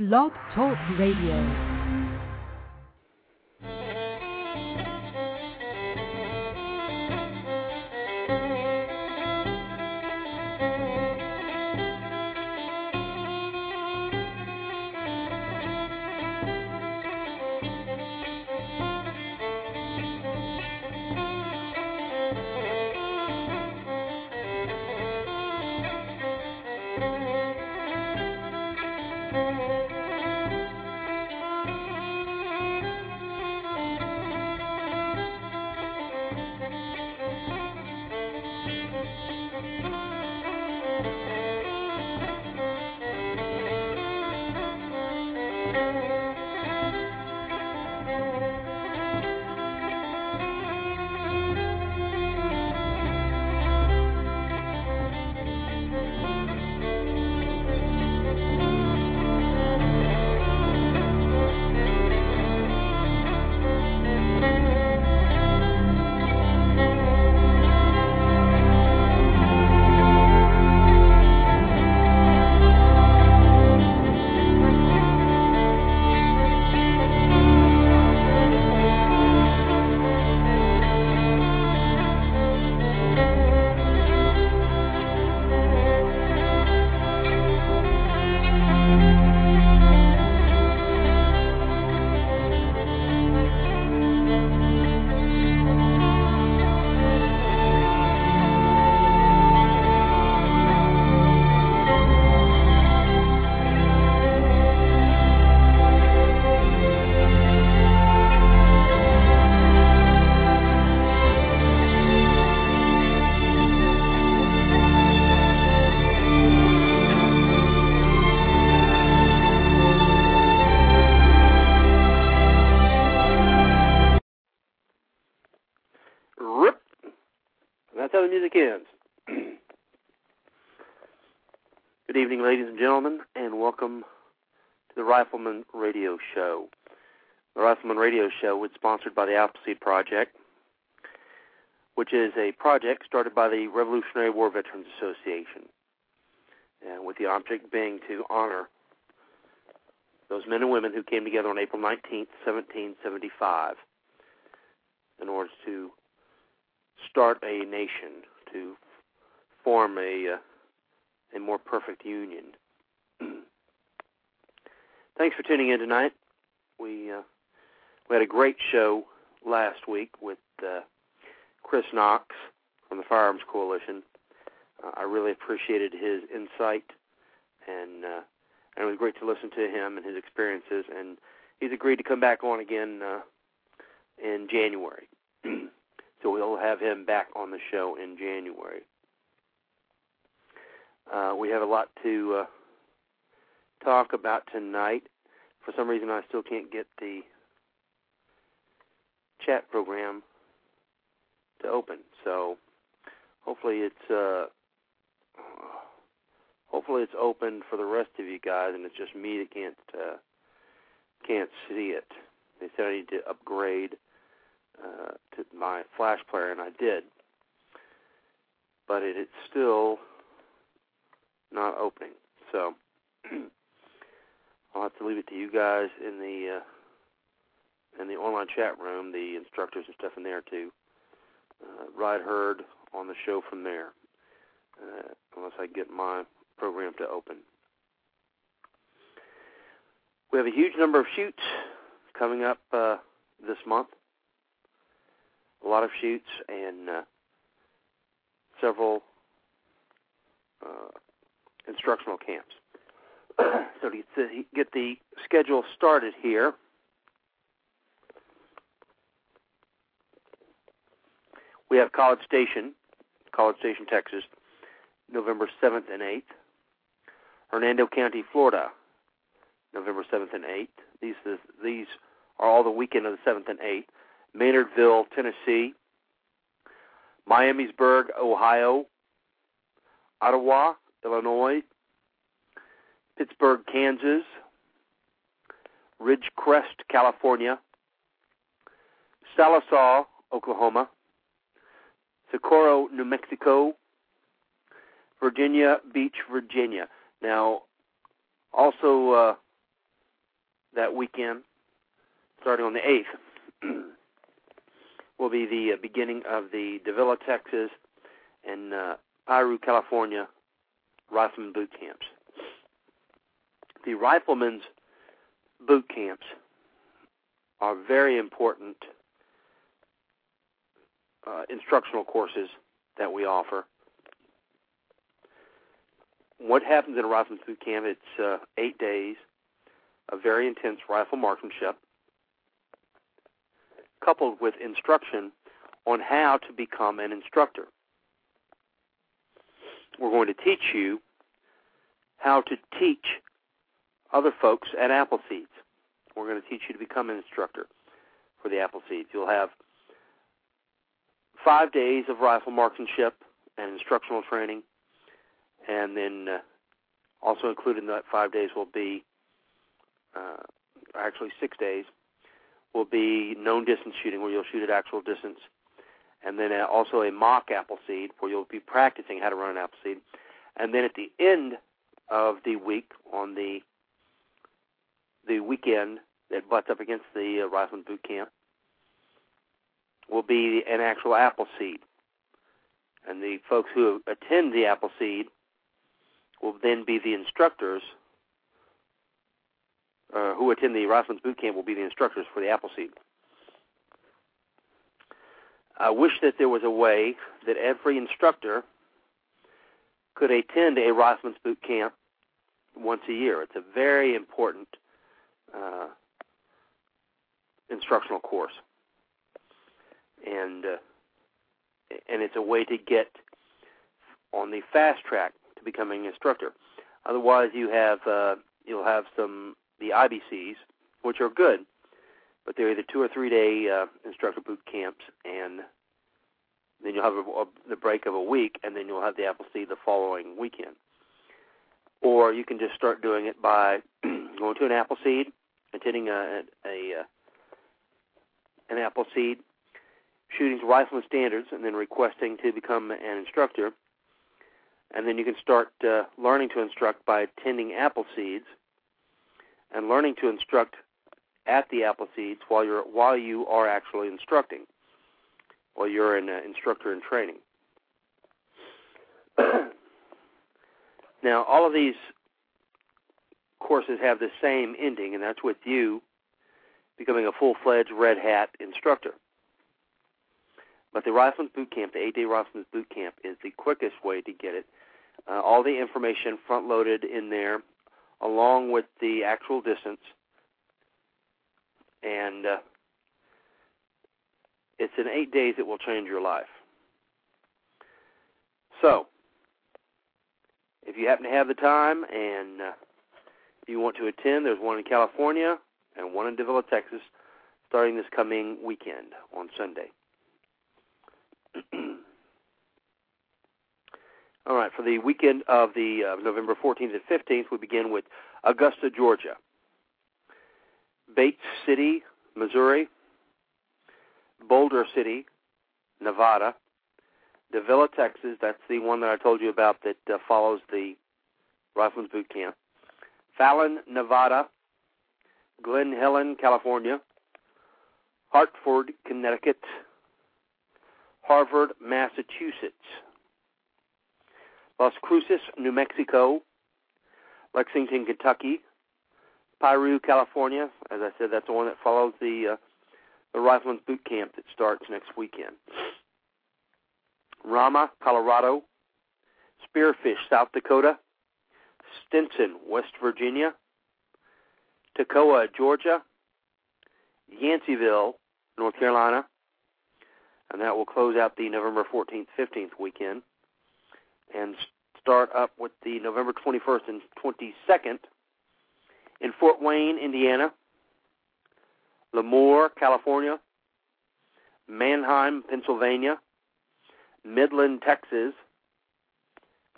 Blog Talk Radio. Rifleman Radio Show. The Rifleman Radio Show is sponsored by the Appleseed Project, which is a project started by the Revolutionary War Veterans Association, and with the object being to honor those men and women who came together on April 19, 1775, in order to start a nation, to form a uh, a more perfect union. Thanks for tuning in tonight. We uh, we had a great show last week with uh, Chris Knox from the Firearms Coalition. Uh, I really appreciated his insight, and uh, and it was great to listen to him and his experiences. And he's agreed to come back on again uh, in January. so we'll have him back on the show in January. Uh, we have a lot to uh, talk about tonight. For some reason, I still can't get the chat program to open. So hopefully it's uh, hopefully it's open for the rest of you guys, and it's just me that can't uh, can't see it. They said I need to upgrade uh, to my Flash player, and I did, but it, it's still not opening. So I'll have to leave it to you guys in the uh, in the online chat room, the instructors and stuff in there to uh, ride herd on the show from there, uh, unless I get my program to open. We have a huge number of shoots coming up uh, this month. A lot of shoots and uh, several uh, instructional camps. so to get the schedule started here, we have College Station, College Station, Texas, November 7th and 8th. Hernando County, Florida, November 7th and 8th. These these are all the weekend of the 7th and 8th. Maynardville, Tennessee. Miamisburg, Ohio. Ottawa, Illinois. Pittsburg, Kansas. Ridgecrest, California. Sallisaw, Oklahoma. Socorro, New Mexico. Virginia Beach, Virginia. Now, also uh, that weekend, starting on the 8th, will be the uh, beginning of the Davilla, Texas, and uh, Piru, California rifleman boot camps. The rifleman's boot camps are very important uh, instructional courses that we offer. What happens in a rifleman's boot camp? It's uh, eight days of very intense rifle marksmanship, coupled with instruction on how to become an instructor. We're going to teach you how to teach other folks at Appleseeds. We're going to teach you to become an instructor for the Appleseeds. You'll have five days of rifle marksmanship and instructional training, and then uh, also included in that five days will be, uh, actually six days, will be known distance shooting, where you'll shoot at actual distance, and then also a mock Appleseed, where you'll be practicing how to run an Appleseed, and then at the end of the week, on the the weekend that butts up against the uh, Rifleman Boot Camp, will be an actual Appleseed. And the folks who attend the Appleseed will then be the instructors uh, who attend the Rifleman's Boot Camp will be the instructors for the Appleseed. I wish that there was a way that every instructor could attend a Rifleman's Boot Camp once a year. It's a very important uh, instructional course, and uh, and it's a way to get on the fast track to becoming an instructor. Otherwise, you have uh, you'll have some the IBCs, which are good, but they're either two or three day uh, instructor boot camps, and then you'll have a, a, the break of a week, and then you'll have the Appleseed the following weekend. Or you can just start doing it by going to an Appleseed, attending a, a, a an Appleseed, shooting rifleman standards, and then requesting to become an instructor and then you can start uh, learning to instruct by attending Appleseeds and learning to instruct at the Appleseeds while you're while you are actually instructing, while you're an uh, instructor in training. now, all of these courses have the same ending, and that's with you becoming a full-fledged red hat instructor. But the Rifleman's Boot Camp, the eight-day Rifleman's Boot Camp, is the quickest way to get it uh, all the information front loaded in there, along with the actual distance. And uh, it's in eight days it will change your life. So, if you happen to have the time and uh, you want to attend, there's one in California and one in Davilla, Texas, starting this coming weekend on Sunday. All right, for the weekend of the uh, November 14th and 15th, we begin with Augusta, Georgia, Bates City, Missouri, Boulder City, Nevada, Davilla, Texas. That's the one that I told you about that uh, follows the Rifleman's Boot Camp. Fallon, Nevada, Glen Helen, California, Hartford, Connecticut, Harvard, Massachusetts. Las Cruces, New Mexico, Lexington, Kentucky, Piru, California. As I said, that's the one that follows the uh, the Rifleman's Boot Camp that starts next weekend. Ramah, Colorado, Spearfish, South Dakota, Stinson, West Virginia, Toccoa, Georgia, Yanceyville, North Carolina, and that will close out the November 14th, 15th weekend and start up with the November 21st and 22nd in Fort Wayne, Indiana, Lemoore, California, Manheim, Pennsylvania, Midland, Texas,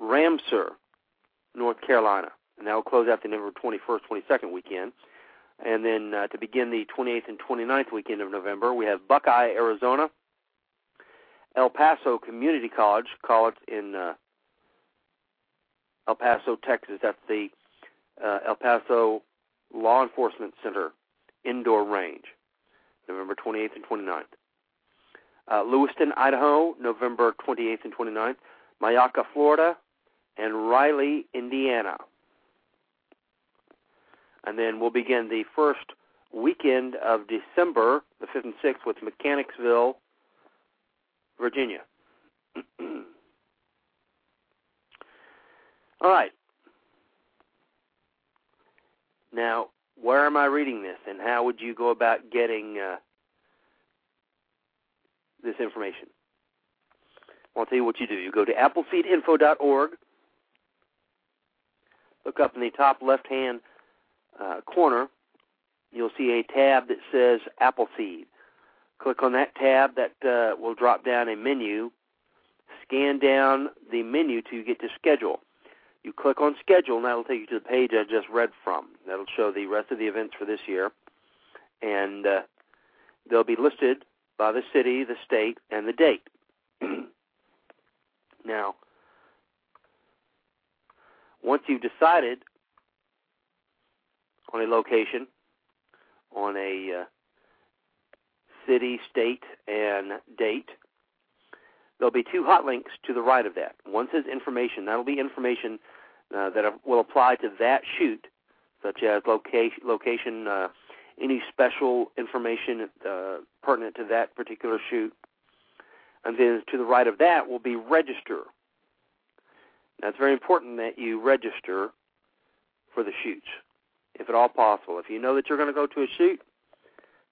Ramseur, North Carolina. And that will close out the November 21st, 22nd weekend. And then uh, to begin the 28th and 29th weekend of November, we have Buckeye, Arizona, El Paso Community College, college in uh, El Paso, Texas. That's the uh, El Paso Law Enforcement Center indoor range, November 28th and 29th. Uh, Lewiston, Idaho, November 28th and 29th. Myakka, Florida, and Riley, Indiana. And then we'll begin the first weekend of December, the 5th and 6th, with Mechanicsville, Virginia. All right. Now, where am I reading this, and how would you go about getting uh, this information? I'll tell you what you do. You go to appleseedinfo.org, look up in the top left-hand uh, corner, you'll see a tab that says Appleseed. Click on that tab. That uh, will drop down a menu. Scan down the menu to get to Schedule. You click on Schedule, and that'll take you to the page I just read from. That'll show the rest of the events for this year, and uh, they'll be listed by the city, the state, and the date. now, once you've decided on a location, on a uh, city, state, and date, there'll be two hot links to the right of that. One says information. That'll be information uh, that will apply to that shoot, such as location, location, uh, any special information uh, pertinent to that particular shoot. And then to the right of that will be register. Now it's very important that you register for the shoots, if at all possible. If you know that you're going to go to a shoot,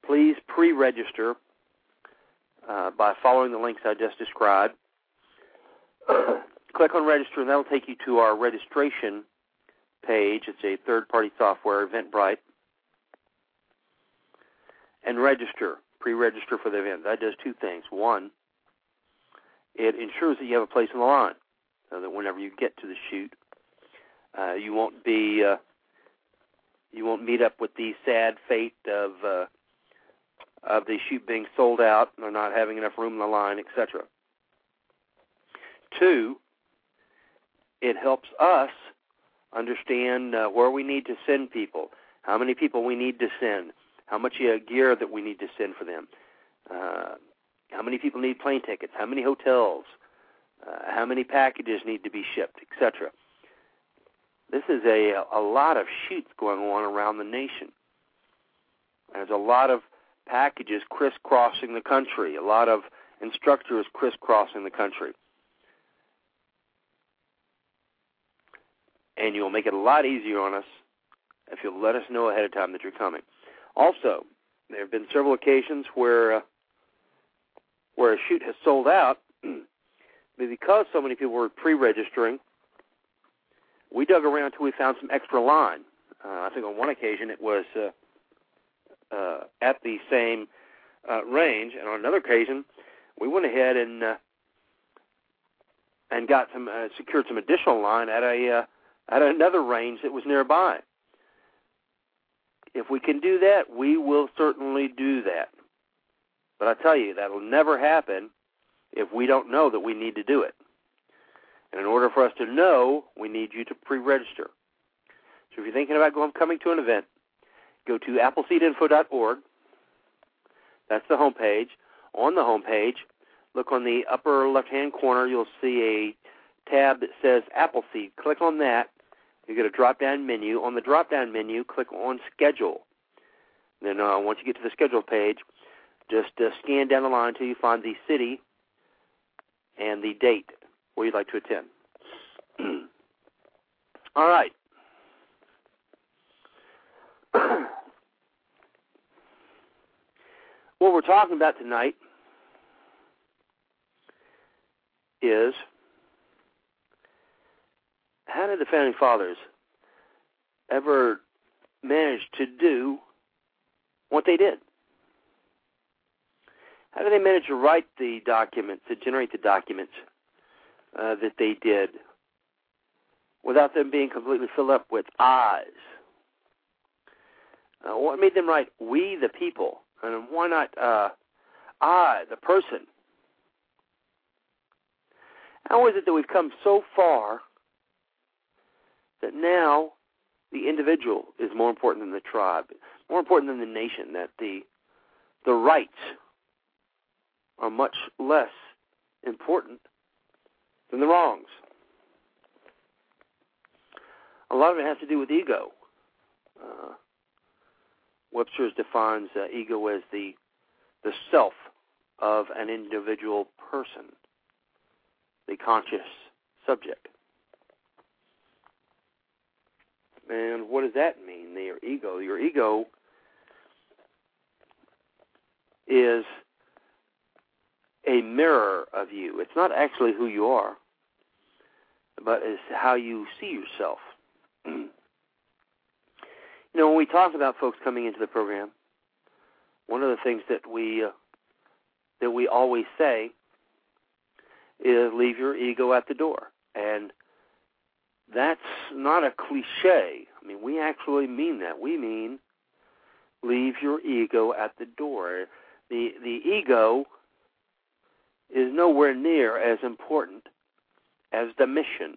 please pre-register uh, by following the links I just described. Click on register, and that'll take you to our registration page. It's a third-party software, Eventbrite, and register. Pre-register for the event. That does two things. One, it ensures that you have a place in the line, so that whenever you get to the shoot, uh, you won't be uh, you won't meet up with the sad fate of uh, of the shoot being sold out or not having enough room in the line, etc. Two, it helps us understand uh, where we need to send people, how many people we need to send, how much uh, gear that we need to send for them, uh, how many people need plane tickets, how many hotels, uh, how many packages need to be shipped, etc. This is a a lot of shoots going on around the nation. There's a lot of packages crisscrossing the country, a lot of instructors crisscrossing the country. And you'll make it a lot easier on us if you'll let us know ahead of time that you're coming. Also, there have been several occasions where uh, where a shoot has sold out, because so many people were pre-registering, we dug around until we found some extra line. Uh, I think on one occasion it was uh, uh, at the same uh, range, and on another occasion, we went ahead and uh, and got some uh, secured some additional line at a uh, at another range that was nearby. If we can do that, we will certainly do that. But I tell you, that'll never happen if we don't know that we need to do it. And in order for us to know, we need you to pre-register. So if you're thinking about going coming to an event, go to appleseedinfo.org. That's the homepage. On the homepage, look on the upper left-hand corner. You'll see a tab that says Appleseed. Click on that. You get a drop-down menu. On the drop-down menu, click on Schedule. Then uh, once you get to the schedule page, just uh, scan down the line until you find the city and the date where you'd like to attend. All right. what we're talking about tonight is how did the founding fathers ever manage to do what they did? How did they manage to write the documents, to generate the documents uh, that they did without them being completely filled up with I's? Uh, what made them write we the people? And why not uh, I, the person? How is it that we've come so far now the individual is more important than the tribe, more important than the nation, that the the rights are much less important than the wrongs. A lot of it has to do with ego. Uh, Webster's defines uh, ego as the the self of an individual person, the conscious subject. And what does that mean? Your ego. Your ego is a mirror of you. It's not actually who you are, but it's how you see yourself. you know, when we talk about folks coming into the program, one of the things that we uh, that we always say is leave your ego at the door. And that's not a cliche. I mean, we actually mean that. We mean leave your ego at the door. The the ego is nowhere near as important as the mission.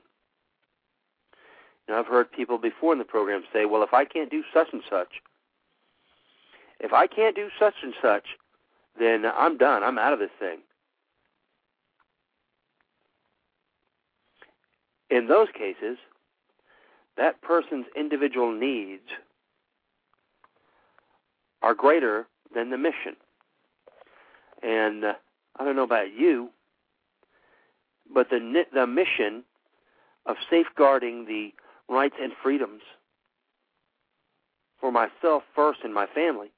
Now, I've heard people before in the program say, well, if I can't do such and such, if I can't do such and such, then I'm done. I'm out of this thing. In those cases, that person's individual needs are greater than the mission. And uh, I don't know about you, but the the mission of safeguarding the rights and freedoms for myself first and my family,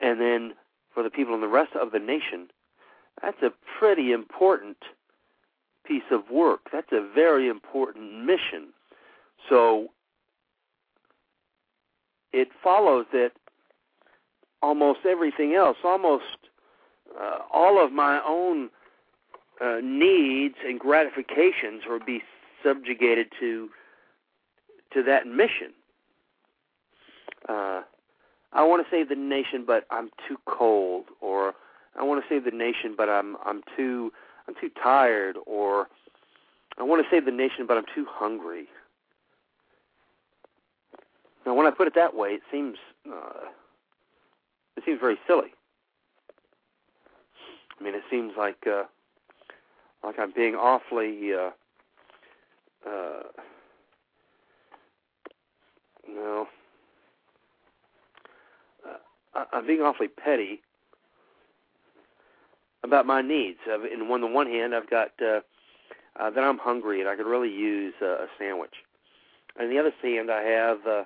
and then for the people in the rest of the nation, that's a pretty important piece of work. That's a very important mission. So it follows that almost everything else, almost uh, all of my own uh, needs and gratifications will be subjugated to to that mission. Uh, I want to save the nation, but I'm too cold, or I want to save the nation, but I'm I'm too I'm too tired, or I want to save the nation, but I'm too hungry. Now, when I put it that way, it seems uh, it seems very silly. I mean, it seems like uh, like I'm being awfully uh, uh, you know uh, I'm being awfully petty about my needs. Uh, in on the one hand, I've got uh, uh, that I'm hungry and I could really use uh, a sandwich. On the other hand, I have uh,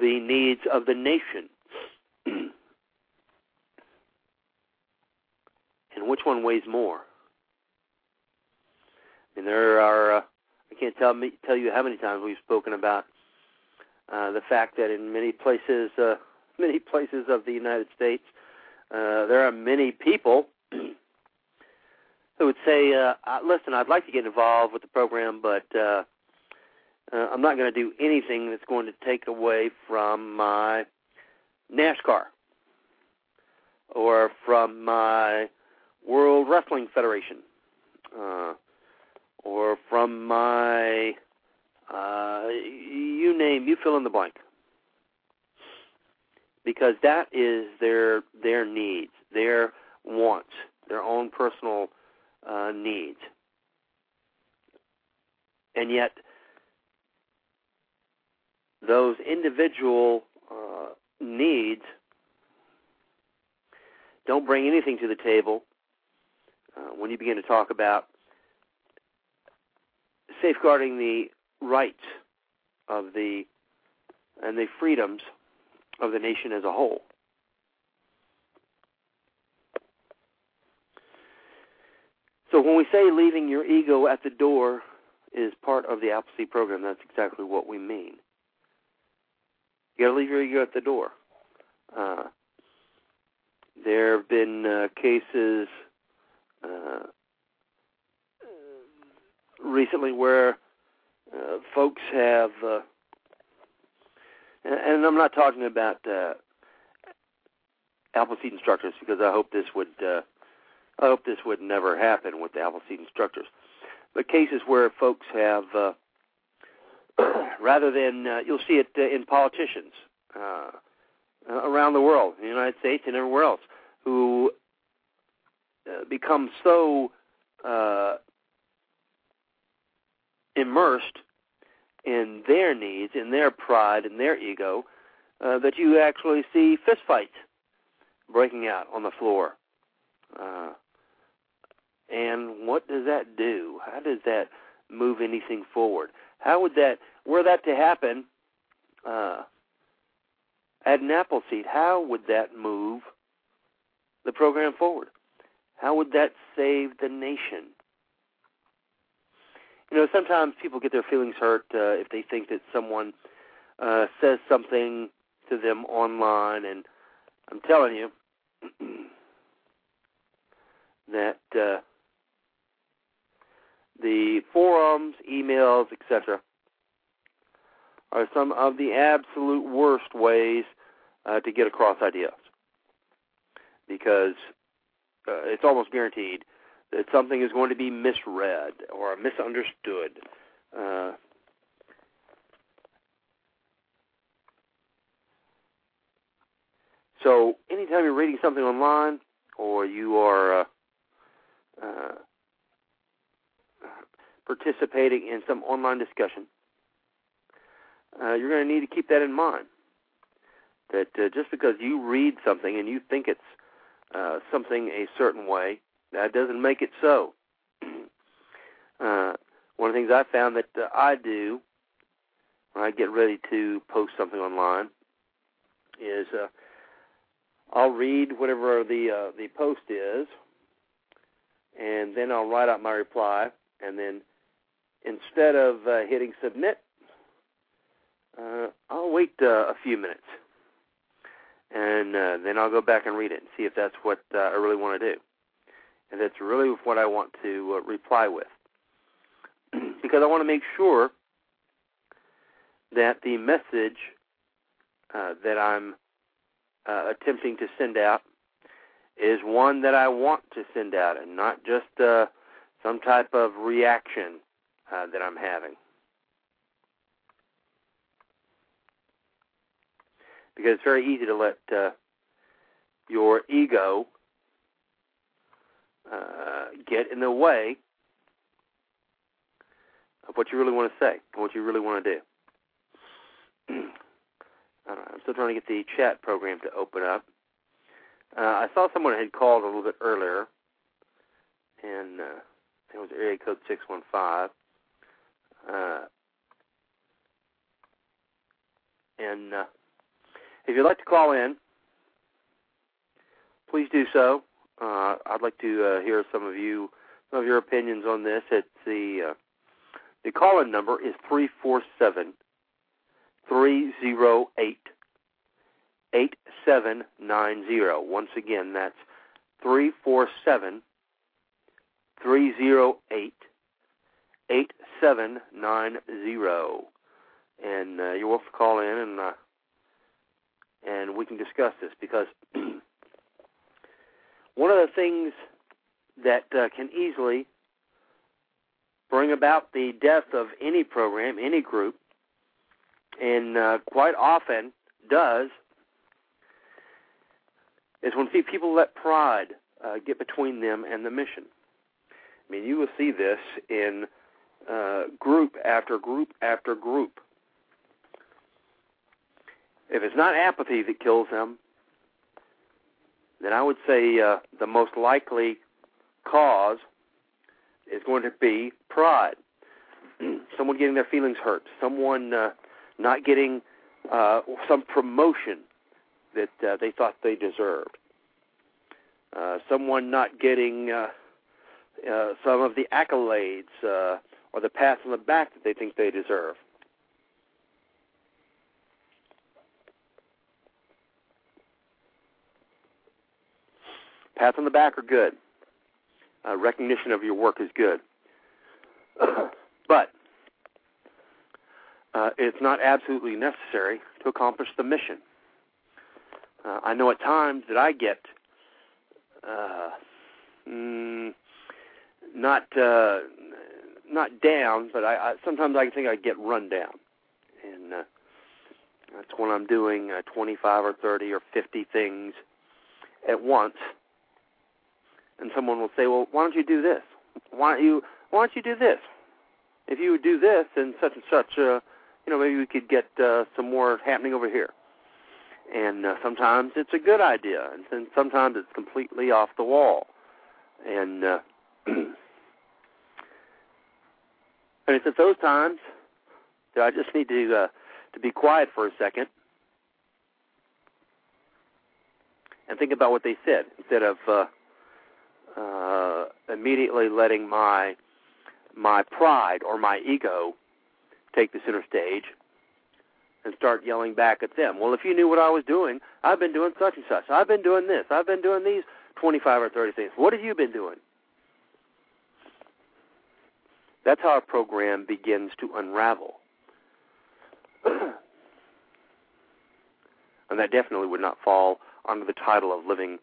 the needs of the nation. and which one weighs more? And there are, uh, I can't tell me tell you how many times we've spoken about uh, the fact that in many places, uh, many places of the United States, there are many people who would say, uh, "Listen, I'd like to get involved with the program, but uh, uh, I'm not going to do anything that's going to take away from my NASCAR or from my World Wrestling Federation uh, or from my uh, you name you fill in the blank because that is their their needs, their wants, their own personal uh, needs, and yet those individual uh, needs don't bring anything to the table uh, when you begin to talk about safeguarding the rights of the and the freedoms of the nation as a whole. So when we say leaving your ego at the door is part of the Appleseed program, that's exactly what we mean. You got to leave your ego at the door. Uh, there have been uh, cases uh, recently where uh, folks have, uh, and, and I'm not talking about uh, Appleseed instructors because I hope this would, uh, I hope this would never happen with the Appleseed instructors, but cases where folks have, uh, rather than uh, you'll see it uh, in politicians uh, around the world, in the United States and everywhere else, who uh, become so uh, immersed in their needs, in their pride, in their ego, uh, that you actually see fistfights breaking out on the floor. Uh, and what does that do? How does that move anything forward? How would that, were that to happen uh, at an Appleseed, how would that move the program forward? How would that save the nation? You know, sometimes people get their feelings hurt uh, if they think that someone uh, says something to them online, and I'm telling you that uh, the forums, emails, etc., are some of the absolute worst ways uh, to get across ideas because uh, it's almost guaranteed that something is going to be misread or misunderstood. Uh, so, anytime you're reading something online or you are uh, uh, participating in some online discussion, uh, you're going to need to keep that in mind. That uh, just because you read something and you think it's uh, something a certain way, that doesn't make it so. uh, one of the things I found that uh, I do when I get ready to post something online is uh, I'll read whatever the uh, the post is, and then I'll write out my reply, and then instead of uh, hitting submit, uh, I'll wait a few minutes, and then I'll go back and read it and see if that's what I really want to do, and that's really what I want to uh, reply with, because I want to make sure that the message uh, that I'm uh, attempting to send out is one that I want to send out, and not just uh, some type of reaction uh, that I'm having. because it's very easy to let uh, your ego uh, get in the way of what you really want to say and what you really want to do. I don't know, I'm still trying to get the chat program to open up. Uh, I saw someone had called a little bit earlier, and uh, it was area code 615. Uh, and uh, if you'd like to call in, please do so. Uh, I'd like to uh, hear some of you, some of your opinions on this. It's the uh, the call-in number is three four seven three zero eight eight seven nine zero. Once again, that's three four seven three zero eight eight seven nine zero. And uh, you're welcome to call in and. Uh, and we can discuss this because one of the things that uh, can easily bring about the death of any program, any group, and uh, quite often does, is when people let pride uh, get between them and the mission. I mean, you will see this in uh, group after group after group. If it's not apathy that kills them, then I would say uh, the most likely cause is going to be pride. someone getting their feelings hurt, someone uh, not getting uh, some promotion that uh, they thought they deserved, uh, someone not getting uh, uh, some of the accolades uh, or the pats on the back that they think they deserve. Pats on the back are good. Uh, recognition of your work is good. but uh, it's not absolutely necessary to accomplish the mission. Uh, I know at times that I get uh, mm, not uh, not down, but I, I sometimes I think I get run down, and uh, that's when I'm doing uh, 25 or 30 or 50 things at once, and someone will say, "Well, why don't you do this? Why don't you Why don't you do this? If you would do this, then such and such, uh, you know, maybe we could get uh, some more happening over here." And uh, sometimes it's a good idea, and then sometimes it's completely off the wall, and uh, and it's at those times that I just need to uh, to be quiet for a second and think about what they said instead of uh, uh, immediately letting my my pride or my ego take the center stage and start yelling back at them. Well, if you knew what I was doing, I've been doing such and such. I've been doing this. I've been doing these 25 or 30 things. What have you been doing? That's how a program begins to unravel. and that definitely would not fall under the title of living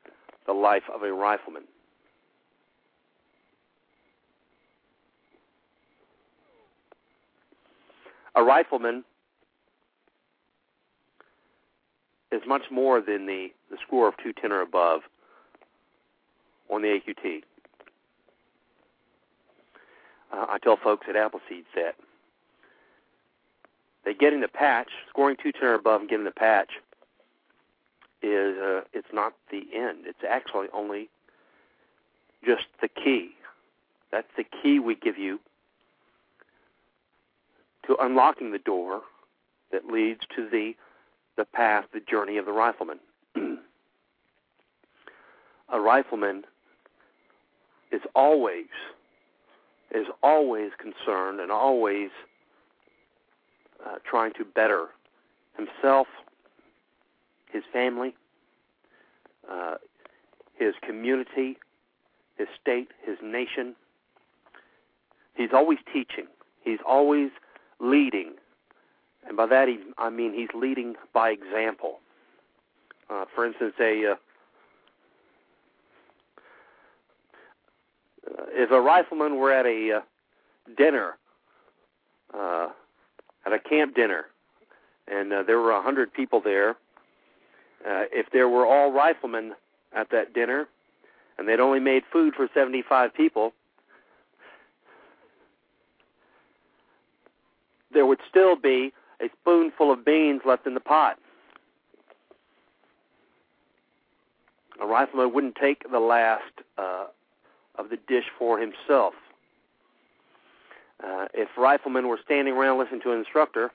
the life of a rifleman. A rifleman is much more than the, the score of 210 or above on the AQT. Uh, I tell folks at Appleseed that they getting the patch, scoring 210 or above and getting the patch is uh, it's not the end. It's actually only just the key. That's the key we give you to unlocking the door that leads to the the path, the journey of the rifleman. a rifleman is always is always concerned and always uh, trying to better himself, his family, uh, his community, his state, his nation. He's always teaching. He's always leading and by that he, I mean he's leading by example. Uh, for instance, a uh, if a rifleman were at a uh, dinner, uh, at a camp dinner, and uh, there were a hundred people there, uh, if there were all riflemen at that dinner, and they'd only made food for seventy-five people, there would still be a spoonful of beans left in the pot. A rifleman wouldn't take the last uh, of the dish for himself. Uh, if riflemen were standing around listening to an instructor,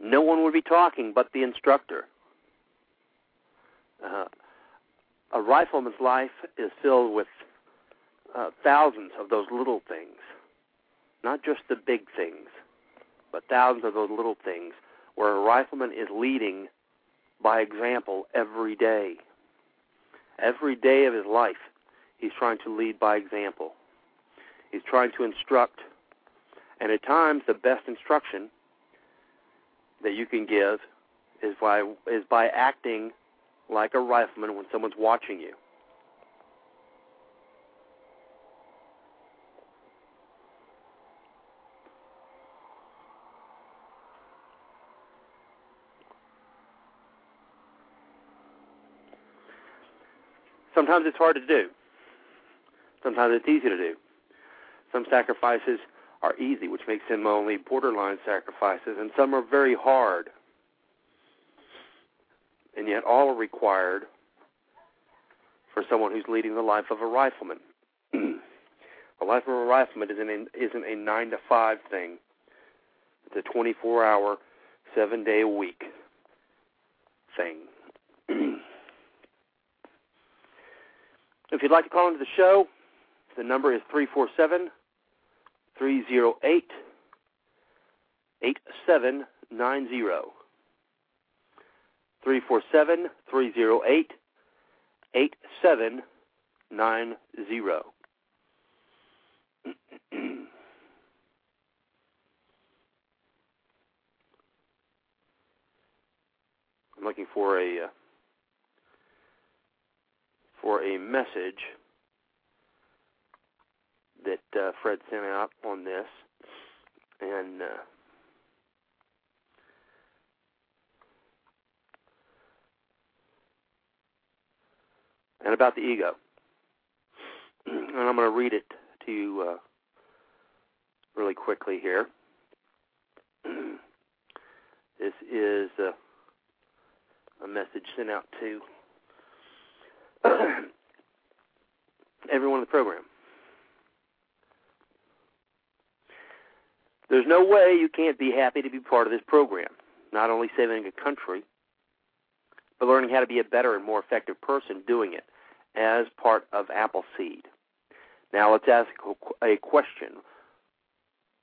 no one would be talking but the instructor. Uh, a rifleman's life is filled with uh, thousands of those little things, not just the big things but thousands of those little things where a rifleman is leading by example every day. Every day of his life, he's trying to lead by example. He's trying to instruct, and at times the best instruction that you can give is by is by acting like a rifleman when someone's watching you. Sometimes it's hard to do. Sometimes it's easy to do. Some sacrifices are easy, which makes them only borderline sacrifices, and some are very hard. And yet all are required for someone who's leading the life of a rifleman. the life of a rifleman isn't a, isn't a nine to five thing. It's a 24 hour, seven day a week thing. If you'd like to call into the show, the number is 347 308 8790. 347 308 8790. I'm looking for a uh, for a message that uh, Fred sent out on this, and uh, and about the ego. and I'm going to read it to you uh, really quickly here. this is uh, a message sent out to everyone in the program. There's no way you can't be happy to be part of this program. Not only saving a country, but learning how to be a better and more effective person doing it as part of Appleseed. Now let's ask a question.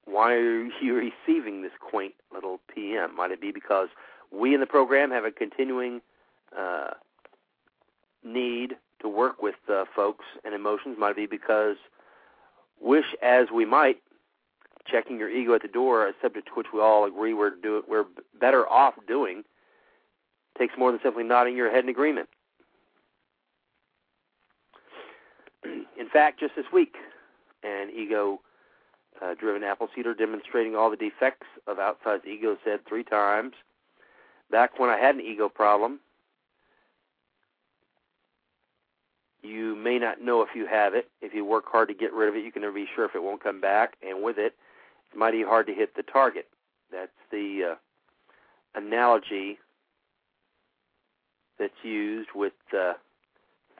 Why are you receiving this quaint little PM? Might it be because we in the program have a continuing uh, need to work with uh, folks and emotions? Might be because, wish as we might, checking your ego at the door, a subject to which we all agree we're do we're better off doing, takes more than simply nodding your head in agreement. in fact, just this week, an ego uh, apple Appleseeder demonstrating all the defects of outsized ego said three times. Back when I had an ego problem, you may not know if you have it. If you work hard to get rid of it, you can never be sure if it won't come back. And with it, it's mighty hard to hit the target. That's the uh, analogy that's used with uh,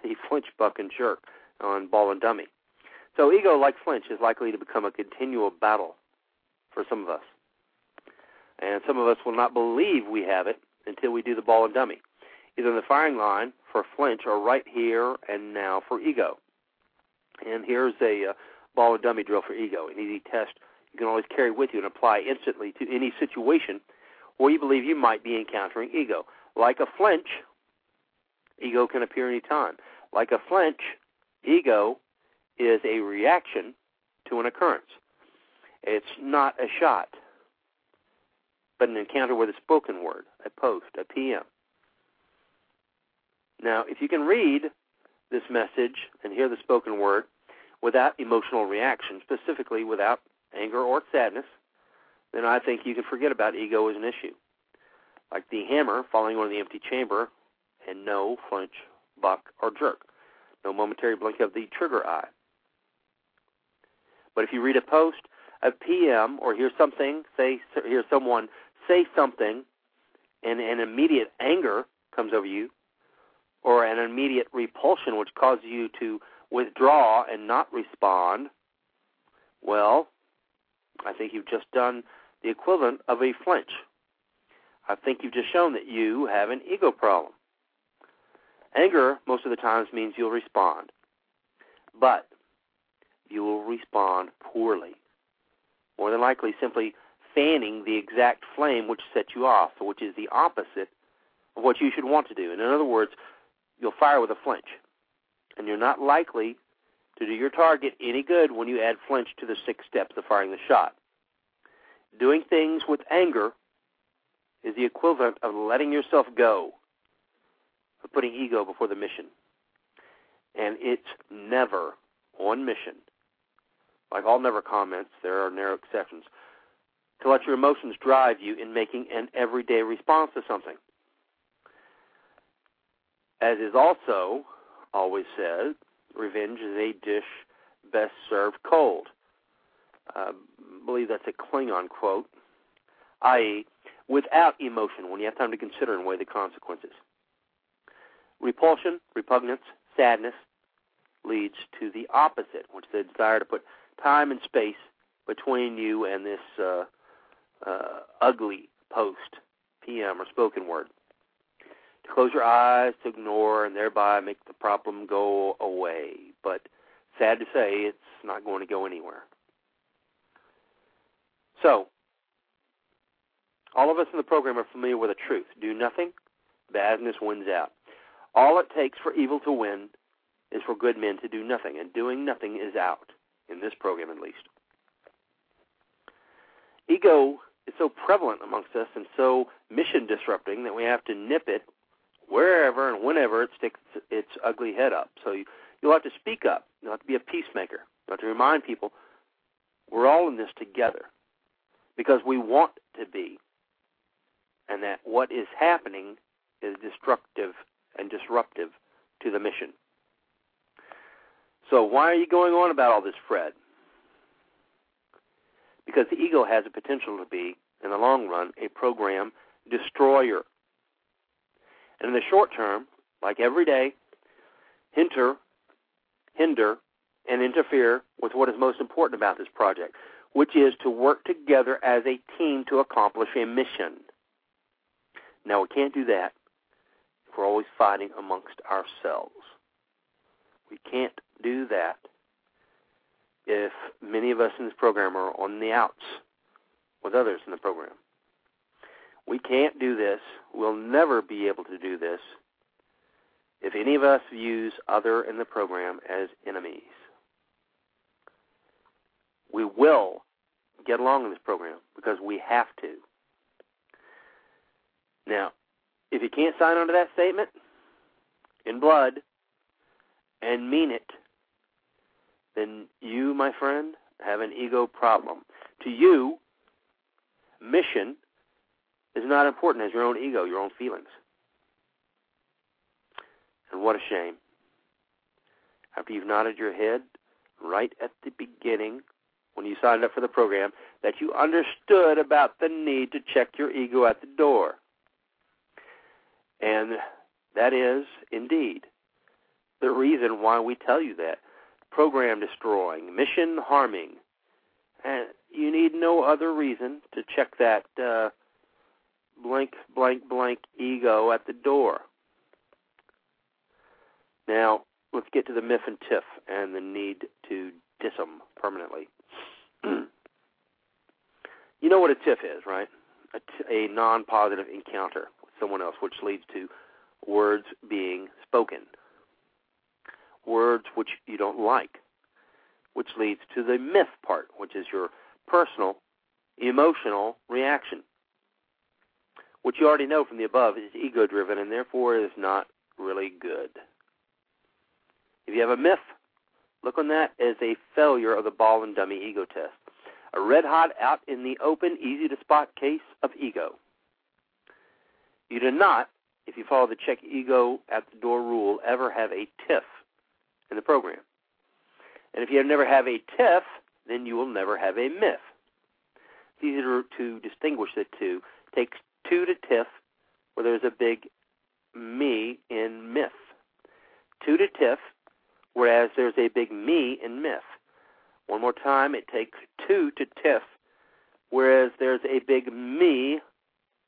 the flinch, buck, and jerk on ball and dummy. So ego, like flinch, is likely to become a continual battle for some of us. And some of us will not believe we have it until we do the ball and dummy, either in the firing line for flinch or right here and now for ego. And here's a uh, ball and dummy drill for ego, an easy test you can always carry with you and apply instantly to any situation where you believe you might be encountering ego. Like a flinch, ego can appear any time. Like a flinch, Ego is a reaction to an occurrence. It's not a shot, but an encounter with a spoken word, a post, a PM. Now, if you can read this message and hear the spoken word without emotional reaction, specifically without anger or sadness, then I think you can forget about ego as an issue. Like the hammer falling on the empty chamber and no flinch, buck, or jerk no momentary blink of the trigger eye. But if you read a post, a PM, or hear something, say, hear someone say something, and an immediate anger comes over you, or an immediate repulsion which causes you to withdraw and not respond, well, I think you've just done the equivalent of a flinch. I think you've just shown that you have an ego problem. Anger, most of the times, means you'll respond, but you will respond poorly. More than likely, simply fanning the exact flame which set you off, which is the opposite of what you should want to do. And in other words, you'll fire with a flinch. And you're not likely to do your target any good when you add flinch to the six steps of firing the shot. Doing things with anger is the equivalent of letting yourself go of putting ego before the mission. And it's never on mission. Like all never comments, there are narrow exceptions. To let your emotions drive you in making an everyday response to something. As is also always said, revenge is a dish best served cold. I believe that's a Klingon quote, i.e., without emotion when you have time to consider and weigh the consequences. Repulsion, repugnance, sadness leads to the opposite, which is the desire to put time and space between you and this uh, uh, ugly post, PM, or spoken word. Close your eyes, to ignore, and thereby make the problem go away. But sad to say, it's not going to go anywhere. So, all of us in the program are familiar with the truth do nothing, badness wins out. All it takes for evil to win is for good men to do nothing, and doing nothing is out, in this program at least. Ego is so prevalent amongst us and so mission disrupting that we have to nip it wherever and whenever it sticks its ugly head up. So you, you'll have to speak up. You'll have to be a peacemaker. You'll have to remind people we're all in this together because we want to be, and that what is happening is destructive and disruptive to the mission. So why are you going on about all this, Fred? Because the ego has a potential to be, in the long run, a program destroyer. And in the short term, like every day, hinder, hinder, and interfere with what is most important about this project, which is to work together as a team to accomplish a mission. Now, we can't do that if we're always fighting amongst ourselves. We can't do that if many of us in this program are on the outs with others in the program. We can't do this. We'll never be able to do this if any of us views other in the program as enemies. We will get along in this program because we have to. Now, if you can't sign on to that statement in blood and mean it, then you, my friend, have an ego problem. To you, mission is not important as your own ego, your own feelings. And what a shame. After you've nodded your head right at the beginning when you signed up for the program that you understood about the need to check your ego at the door. And that is, indeed, the reason why we tell you that. Program destroying, mission harming. And you need no other reason to check that uh, blank, blank, blank ego at the door. Now, let's get to the myth and tiff and the need to diss them permanently. you know what a tiff is, right? A, t- a non-positive encounter with someone else, which leads to words being spoken, words which you don't like, which leads to the myth part, which is your personal, emotional reaction, which you already know from the above is ego-driven and therefore is not really good. If you have a myth, look on that as a failure of the ball and dummy ego test. A red hot, out in the open, easy to spot case of ego. You do not, if you follow the check ego at the door rule, ever have a tiff in the program. And if you never have a tiff, then you will never have a myth. It's easy to, to distinguish the two. Takes two to tiff, where there's a big me in myth. Two to tiff, whereas there's a big me in myth. One more time, it takes two to tiff, whereas there's a big me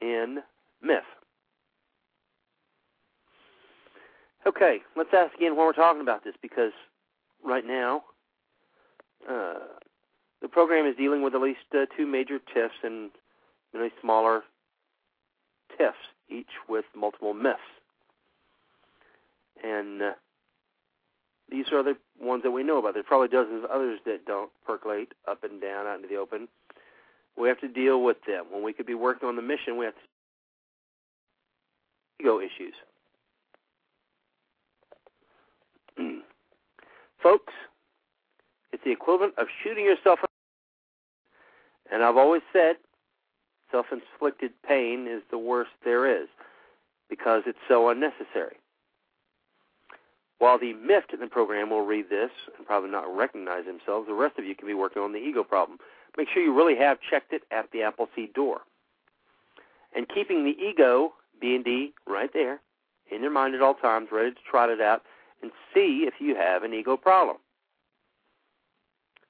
in myth. Okay, let's ask again when we're talking about this because right now uh, the program is dealing with at least uh, two major tiffs and many smaller tiffs, each with multiple myths. And uh, these are the ones that we know about. There's probably dozens of others that don't percolate up and down out into the open. We have to deal with them. When we could be working on the mission, we have to ego issues. Folks, it's the equivalent of shooting yourself. And I've always said self inflicted pain is the worst there is because it's so unnecessary. While the miffed in the program will read this and probably not recognize themselves, the rest of you can be working on the ego problem. Make sure you really have checked it at the Appleseed door. And keeping the ego, B and D, right there in your mind at all times, ready to trot it out and see if you have an ego problem.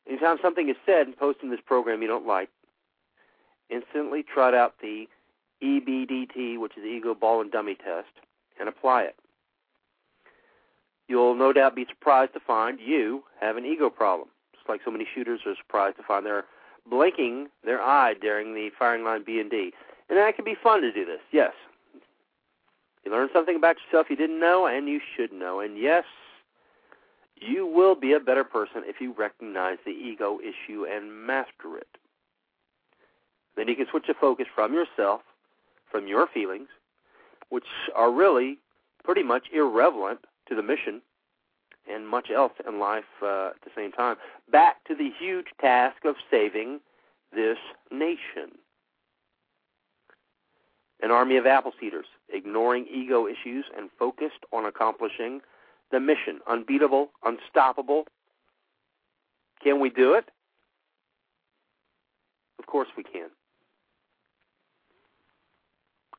Anytime something is said and posted in this program you don't like, instantly trot out the EBDT, which is the Ego Ball and Dummy Test, and apply it. You'll no doubt be surprised to find you have an ego problem, just like so many shooters are surprised to find they're blinking their eye during the firing line B and D. And that can be fun to do this, yes. You learn something about yourself you didn't know, and you should know. And yes, you will be a better person if you recognize the ego issue and master it. Then you can switch the focus from yourself, from your feelings, which are really pretty much irrelevant to the mission and much else in life uh, at the same time, back to the huge task of saving this nation. An army of Appleseeders, ignoring ego issues and focused on accomplishing the mission. Unbeatable, unstoppable. Can we do it? Of course we can.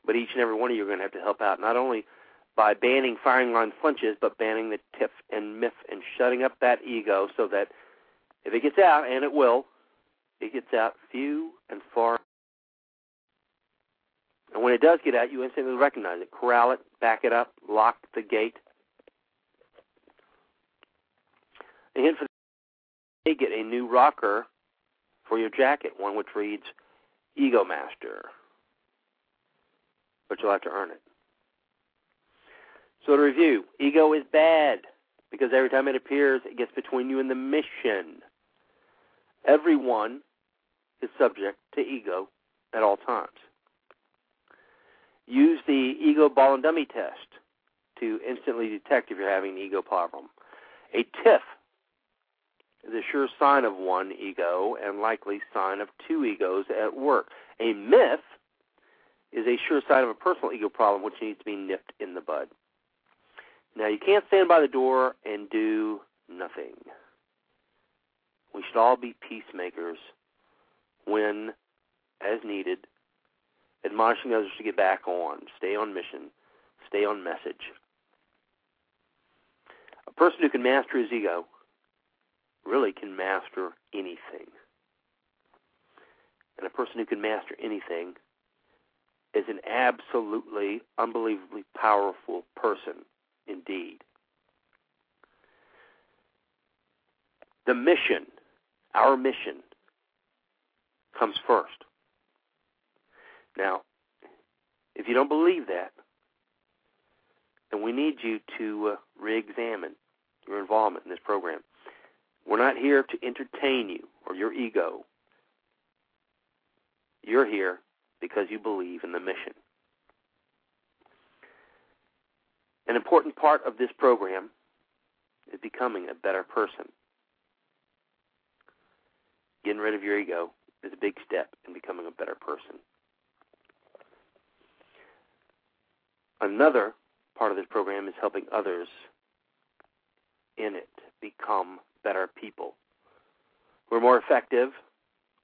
But each and every one of you are going to have to help out, not only by banning firing line flinches, but banning the tiff and miff and shutting up that ego so that if it gets out, and it will, it gets out few and far. And when it does get out, you instantly recognize it, corral it, back it up, lock the gate. A hint for the get a new rocker for your jacket, one which reads Ego Master. But you'll have to earn it. So to review, ego is bad because every time it appears, it gets between you and the mission. Everyone is subject to ego at all times. Use the ego ball and dummy test to instantly detect if you're having an ego problem. A tiff is a sure sign of one ego and likely sign of two egos at work. A myth is a sure sign of a personal ego problem which needs to be nipped in the bud. Now, you can't stand by the door and do nothing. We should all be peacemakers when, as needed, admonishing others to get back on, stay on mission, stay on message. A person who can master his ego really can master anything. And a person who can master anything is an absolutely, unbelievably powerful person indeed. The mission, our mission, comes first. Now, if you don't believe that, then we need you to uh, re examine your involvement in this program. We're not here to entertain you or your ego. You're here because you believe in the mission. An important part of this program is becoming a better person. Getting rid of your ego is a big step in becoming a better person. Another part of this program is helping others in it become better people. We're more effective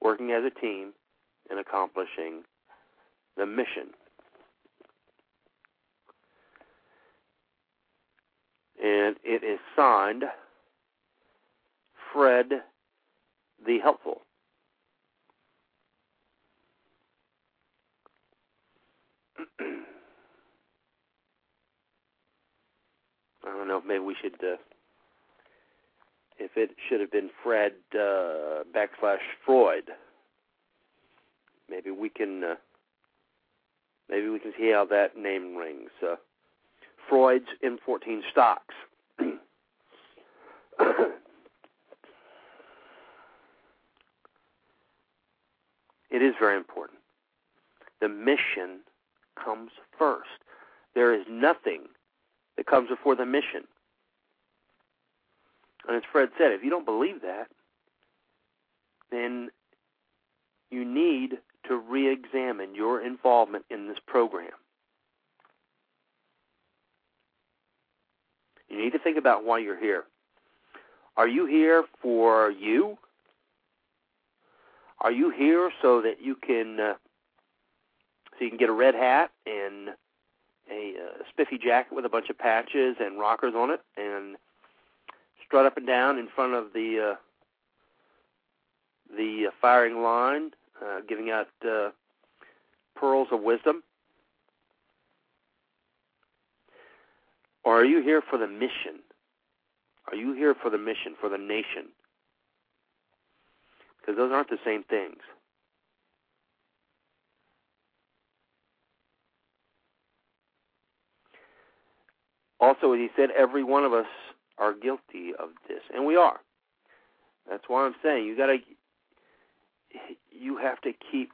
working as a team and accomplishing the mission and it is signed Fred the Helpful. I don't know maybe we should, uh, if it should have been Fred uh, backslash Freud. Maybe we can, uh, maybe we can see how that name rings. Uh, Freud's M14 stocks. it is very important. The mission comes first. There is nothing that comes before the mission. And as Fred said, if you don't believe that, then you need to re examine your involvement in this program. You need to think about why you're here. Are you here for you? Are you here so that you can uh, so you can get a red hat and a uh, spiffy jacket with a bunch of patches and rockers on it and strut up and down in front of the uh, the uh, firing line, uh, giving out uh, pearls of wisdom? Or are you here for the mission? Are you here for the mission, for the nation? Because those aren't the same things. also, as he said, every one of us are guilty of this, and we are. That's why I'm saying you got to, you have to keep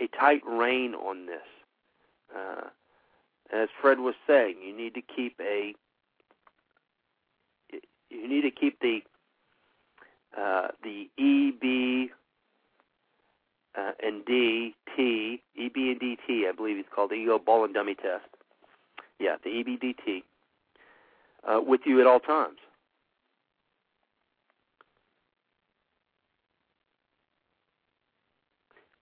a tight rein on this. Uh, as Fred was saying, you need to keep a, you need to keep the uh, the EB uh, and DT, EB and DT, I believe it's called the ego ball and dummy test. Yeah, the EBDT, uh, with you at all times.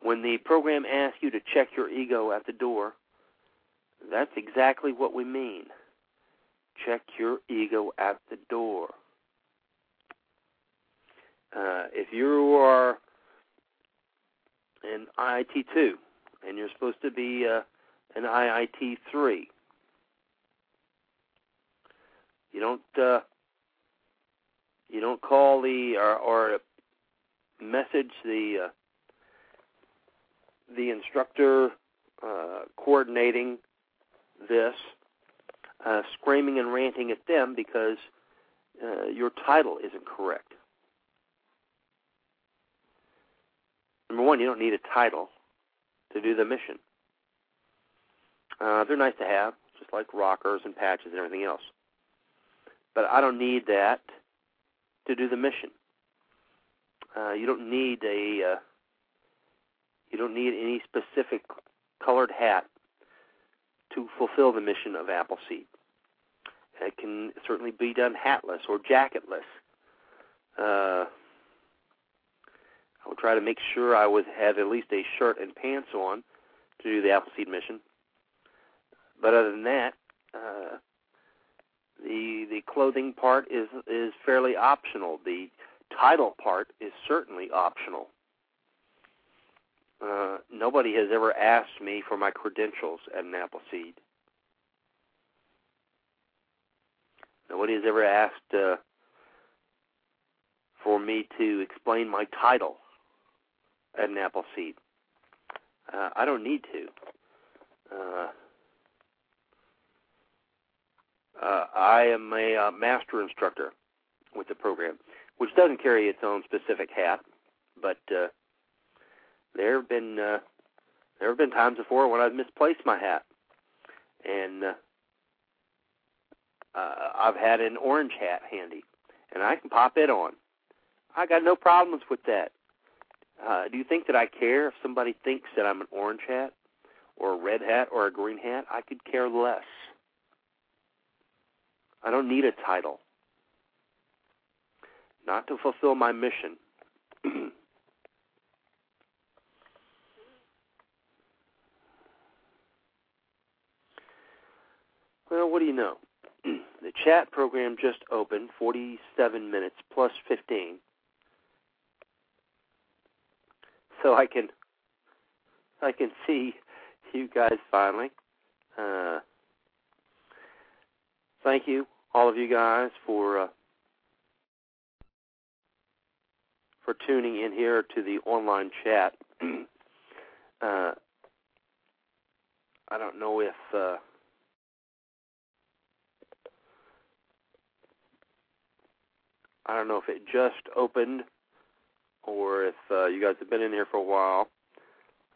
When the program asks you to check your ego at the door, that's exactly what we mean. Check your ego at the door. Uh, if you are an IIT2 and you're supposed to be uh, an IIT3, you don't uh, you don't call the or, or message the uh, the instructor uh, coordinating this, uh, screaming and ranting at them because uh, your title isn't correct. Number one, you don't need a title to do the mission. Uh, they're nice to have, just like rockers and patches and everything else. But I don't need that to do the mission. Uh, you don't need a uh, you don't need any specific colored hat to fulfill the mission of Appleseed. It can certainly be done hatless or jacketless. Uh, I would try to make sure I would have at least a shirt and pants on to do the Appleseed mission. But other than that, uh, the the clothing part is is fairly optional. The title part is certainly optional. Uh, nobody has ever asked me for my credentials at an Appleseed. Nobody has ever asked uh, for me to explain my title at an Appleseed. Uh, I don't need to. Uh, uh, I am a uh, master instructor with the program, which doesn't carry its own specific hat, but uh, there have been uh, there have been times before when I've misplaced my hat, and uh, uh, I've had an orange hat handy, and I can pop it on. I got no problems with that. Uh, do you think that I care if somebody thinks that I'm an orange hat, or a red hat, or a green hat? I could care less. I don't need a title. Not to fulfill my mission. Well, what do you know? the chat program just opened, 47 minutes plus 15. So I can I can see you guys finally. Uh, thank you, all of you guys, for uh, for tuning in here to the online chat. uh, I don't know if I don't know if it just opened or if uh, you guys have been in here for a while.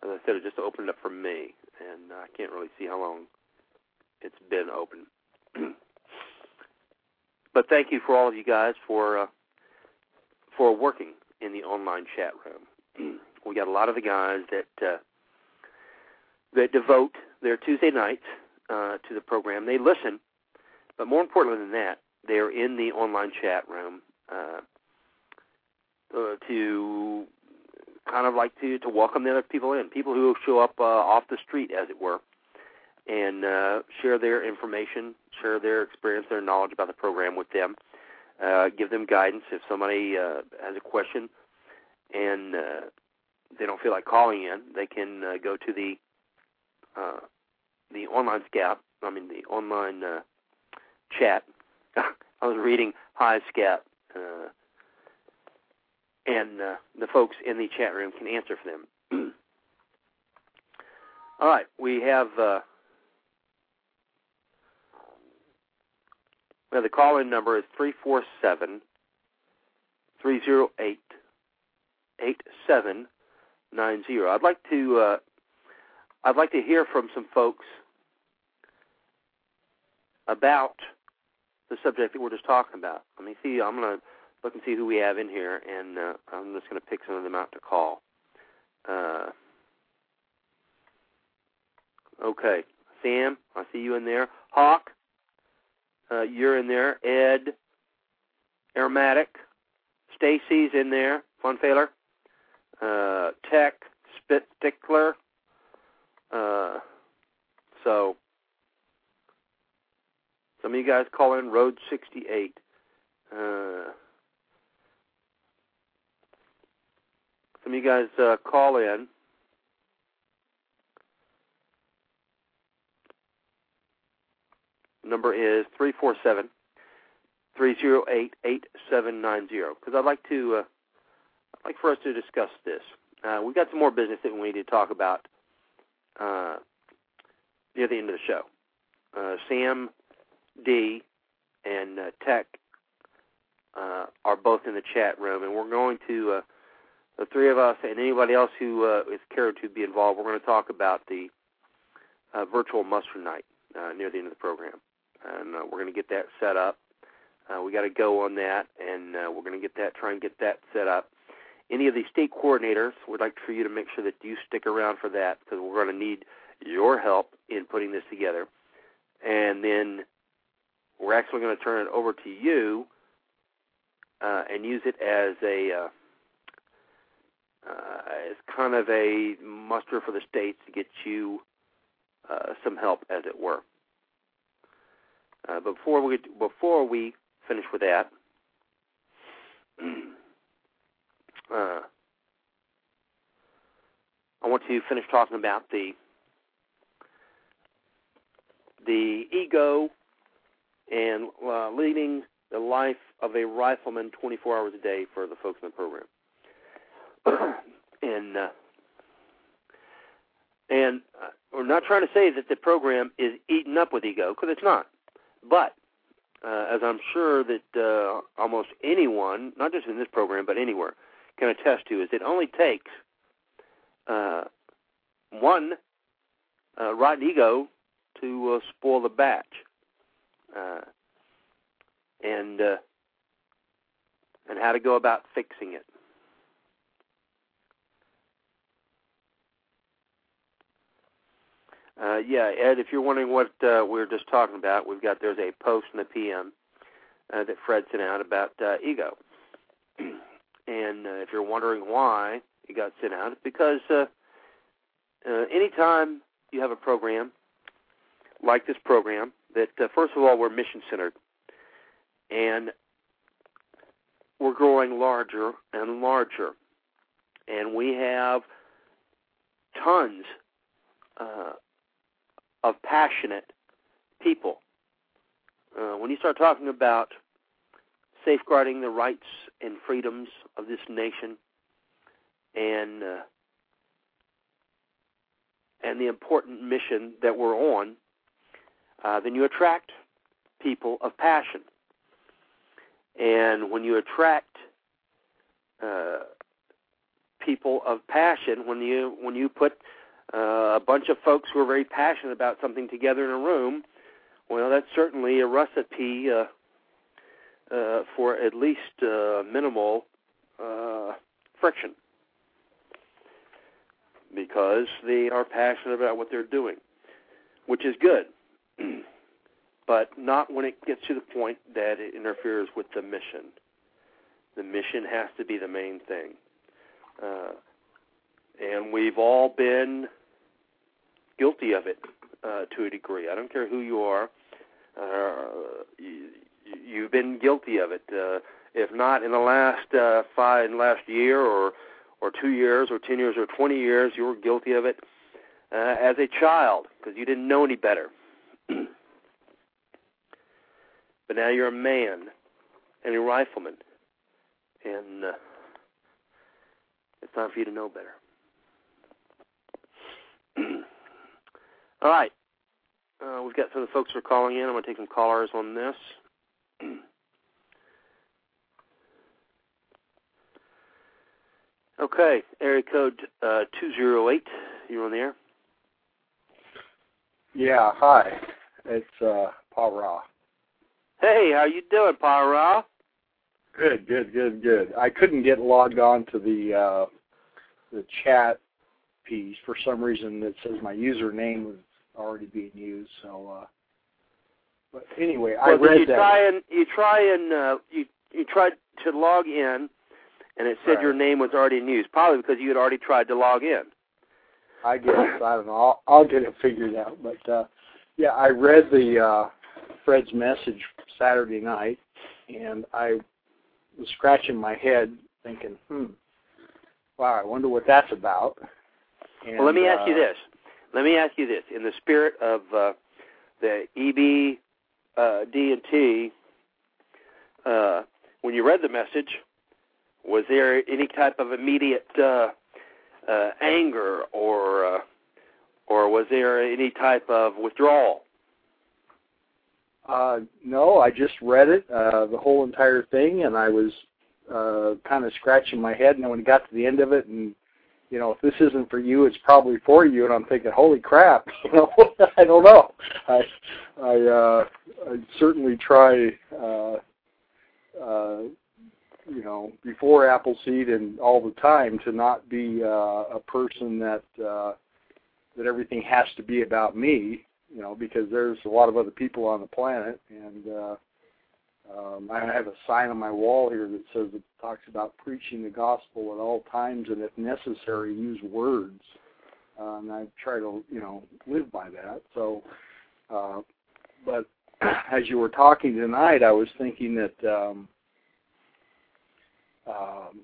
As I said, it just opened up for me, and I can't really see how long it's been open. but thank you for all of you guys for uh, for working in the online chat room. we got a lot of the guys that uh, that devote their Tuesday nights uh, to the program. They listen, but more importantly than that, they're in the online chat room uh, uh, to kind of like to to welcome the other people in, people who show up uh, off the street, as it were, and uh, share their information, share their experience, their knowledge about the program with them, uh, give them guidance if somebody uh, has a question and uh, they don't feel like calling in, they can uh, go to the uh, the online scout. I mean the online uh, chat. I was reading Hi Scout uh, and uh, the folks in the chat room can answer for them. All right, we have uh, well, the call-in number is three four seven three zero eight eight seven nine zero. I'd like to uh, I'd like to hear from some folks about the subject that we're just talking about. Let me see. I'm to look and see who we have in here, and uh, I'm just to pick some of them out to call. Uh, okay, Sam, I see you in there. Hawk, uh, you're in there. Ed, Aromatic, Stacy's in there. Funfailer, uh, Tech, Spit Stickler. Uh, so some of you guys call in Road 68. Uh, some of you guys uh, call in. Number is 347 308 8790 because I'd like to uh, I'd like for us to discuss this. Uh, we've got some more business that we need to talk about uh, near the end of the show. Uh, Sam D and uh, Tech uh, are both in the chat room, and we're going to uh, the three of us and anybody else who uh, is cared to be involved. We're going to talk about the uh, virtual muster night uh, near the end of the program, and uh, we're going to get that set up. Uh, we got to go on that, and uh, we're going to get that, try and get that set up. Any of the state coordinators would like for you to make sure that you stick around for that because we're going to need your help in putting this together. And then we're actually going to turn it over to you uh, and use it as a uh, uh, as kind of a muster for the states to get you uh, some help, as it were. Uh, before we before we finish with that, uh, I want to finish talking about the the ego and uh, leading the life of a rifleman 24 hours a day for the folks in the program. and uh, and uh, we're not trying to say that the program is eaten up with ego because it's not. But uh, as I'm sure that uh, almost anyone, not just in this program but anywhere, can attest to, is it only takes uh, one uh, rotten ego to uh, spoil the batch. Uh, and uh, and how to go about fixing it. Uh, yeah, Ed, if you're wondering what uh, we are just talking about, we've got there's a post in the PM uh, that Fred sent out about uh, ego, and uh, if you're wondering why it got sent out, it's because uh, uh, anytime you have a program like this program, that uh, first of all we're mission centered, and we're growing larger and larger, and we have tons uh, of passionate people. Uh, when you start talking about safeguarding the rights and freedoms of this nation, and uh, and the important mission that we're on, uh, then you attract people of passion. And when you attract uh, people of passion, when you when you put uh, a bunch of folks who are very passionate about something together in a room, well, that's certainly a recipe uh, uh, for at least uh, minimal uh, friction because they are passionate about what they're doing, which is good, but not when it gets to the point that it interferes with the mission. The mission has to be the main thing. Uh, and we've all been guilty of it uh, to a degree. I don't care who you are. Uh, you, you've been guilty of it. Uh, if not in the last uh, five, in the last year, or or two years, or ten years, or twenty years, you were guilty of it uh, as a child because you didn't know any better. But now you're a man and a rifleman, and uh, it's time for you to know better. All right. Uh, we've got some of the folks who are calling in. I'm going to take some callers on this. okay, area code uh, 208. You're on the air. Yeah, hi. It's uh, Paul Raw. Hey, how you doing, Paul Raw? Good, good, good, good. I couldn't get logged on to the uh, the chat piece for some reason. It says my username was already being used. So, uh, but anyway, well, I read you that. Try and, you try and uh, you you tried to log in, and it said Right. your name was already in use. Probably because you had already tried to log in. I guess I don't know. I'll, I'll get it figured out. But uh, yeah, I read the uh, Fred's message Saturday night, and I was scratching my head, thinking, "Hmm, wow, I wonder what that's about." And, well, let me ask you uh, this. Let me ask you this. In the spirit of uh, the EB, uh, D and T, uh, when you read the message, was there any type of immediate uh, uh, anger, or uh, or was there any type of withdrawal? Uh, no, I just read it, uh, the whole entire thing, and I was uh, kind of scratching my head. And when it got to the end of it, and you know, if this isn't for you, it's probably for you. And I'm thinking, holy crap, you know, I don't know. I, I, uh, I certainly try, uh, uh, you know, before Appleseed and all the time to not be uh, a person that uh, that everything has to be about me you know, because there's a lot of other people on the planet, and uh, um, I have a sign on my wall here that says it talks about preaching the gospel at all times, and if necessary, use words. Uh, and I try to, you know, live by that. So, uh, but as you were talking tonight, I was thinking that, um, um,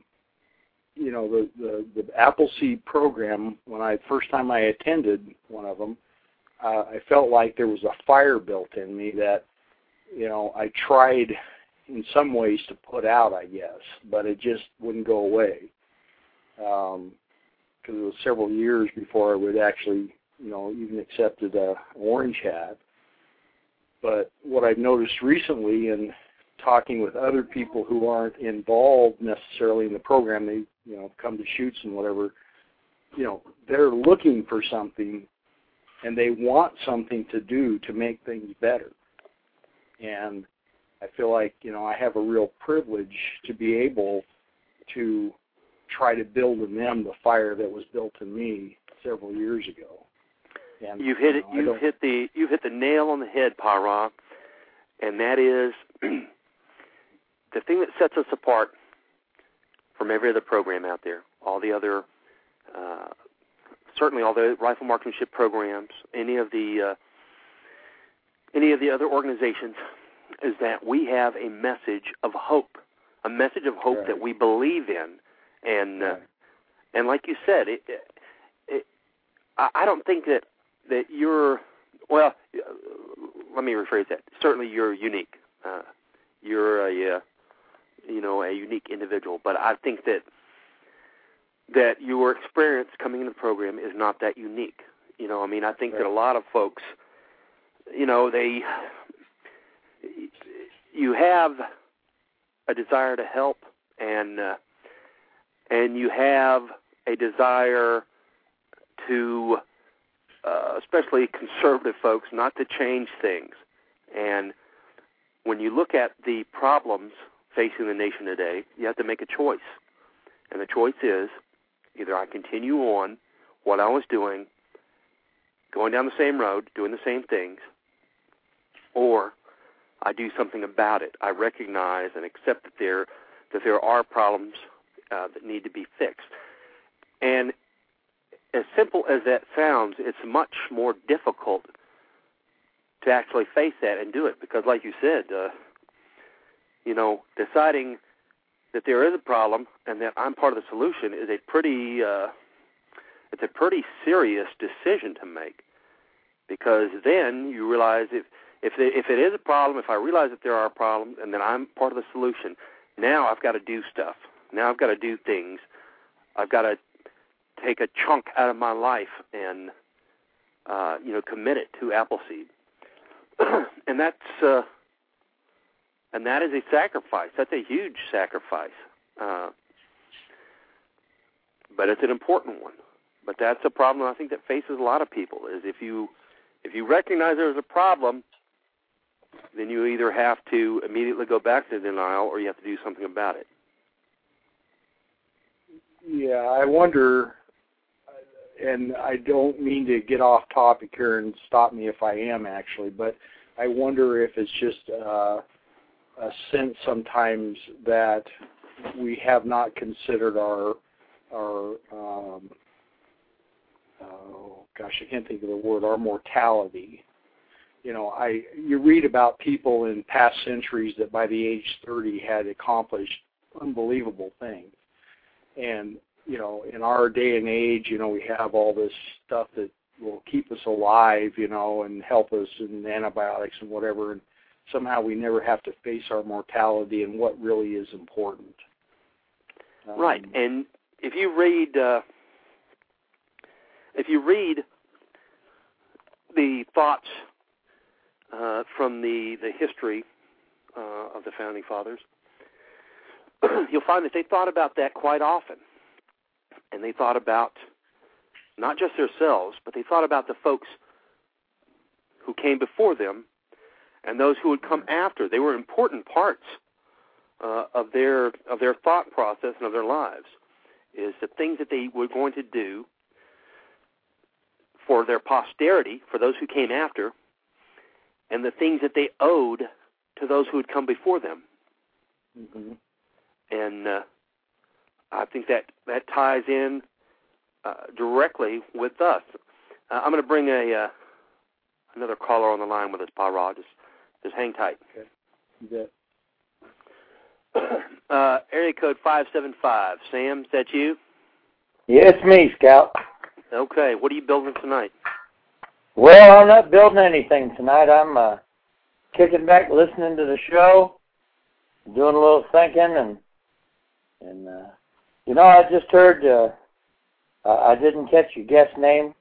you know, the, the the Appleseed program. When I first time I attended one of them, uh, I felt like there was a fire built in me that, you know, I tried in some ways to put out, I guess, but it just wouldn't go away. Um, because it was several years before I would actually, you know, even accepted a orange hat. But what I've noticed recently in talking with other people who aren't involved necessarily in the program, they, you know, come to shoots and whatever, you know, they're looking for something and they want something to do to make things better. And I feel like, you know, I have a real privilege to be able to try to build in them the fire that was built in me several years ago. And You've hit it. you know, I You've hit the. You've hit the nail on the head, Para, and that is the thing that sets us apart from every other program out there. All the other, uh, certainly all the rifle marksmanship programs, any of the uh, any of the other organizations, is that we have a message of hope, a message of hope Right. that we believe in, and uh, and like you said, it, it, it I don't think that that you're well. uh, Let me rephrase that. Certainly, you're unique. Uh, you're a uh, you know a unique individual, but I think that that your experience coming into the program is not that unique. You know, I mean, I think that a lot of folks, you know, they you have a desire to help and uh, and you have a desire to uh, especially conservative folks not to change things. And when you look at the problems facing the nation today you have to make a choice and the choice is either I continue on what I was doing going down the same road doing the same things or I do something about it. I recognize and accept that there that there are problems uh, that need to be fixed. And as simple as that sounds, it's much more difficult to actually face that and do it because, like you said, uh, you know, deciding that there is a problem and that I'm part of the solution is a pretty uh, it's a pretty serious decision to make because then you realize if if the, if it is a problem, if I realize that there are problems, and then I'm part of the solution, now I've got to do stuff. Now I've got to do things. I've got to take a chunk out of my life and uh, you know commit it to Appleseed, and that's uh, and that is a sacrifice. That's a huge sacrifice. Uh, but it's an important one. But that's a problem I think that faces a lot of people is if you if you recognize there's a problem, then you either have to immediately go back to denial or you have to do something about it. Yeah, I wonder, and I don't mean to get off topic here and stop me if I am actually, but I wonder if it's just uh, a sense sometimes that we have not considered our our um, oh gosh, I can't think of the word, our mortality. You know, I you read about people in past centuries that by the age 30 had accomplished unbelievable things. And, you know, in our day and age, you know, we have all this stuff that will keep us alive, you know, and help us and antibiotics and whatever and somehow we never have to face our mortality and what really is important. Um, right. And if you read uh if you read the thoughts uh, from the the history uh, of the founding fathers, you'll find that they thought about that quite often, and they thought about not just themselves, but they thought about the folks who came before them and those who would come after. They were important parts uh, of their of their thought process and of their lives. Is the things that they were going to do for their posterity, for those who came after, and the things that they owed to those who had come before them. Mm-hmm. And uh, I think that that ties in uh, directly with us. Uh, I'm going to bring a uh, another caller on the line with us, Pa Ra. Just just hang tight. Okay. Yeah. uh, area code five seven five. Sam, is that you? Yeah, it's me, Scout. Okay, what are you building tonight? Well, I'm not building anything tonight. I'm uh, kicking back, listening to the show, doing a little thinking, and and uh, you know, I just heard. Uh, I didn't catch your guest name.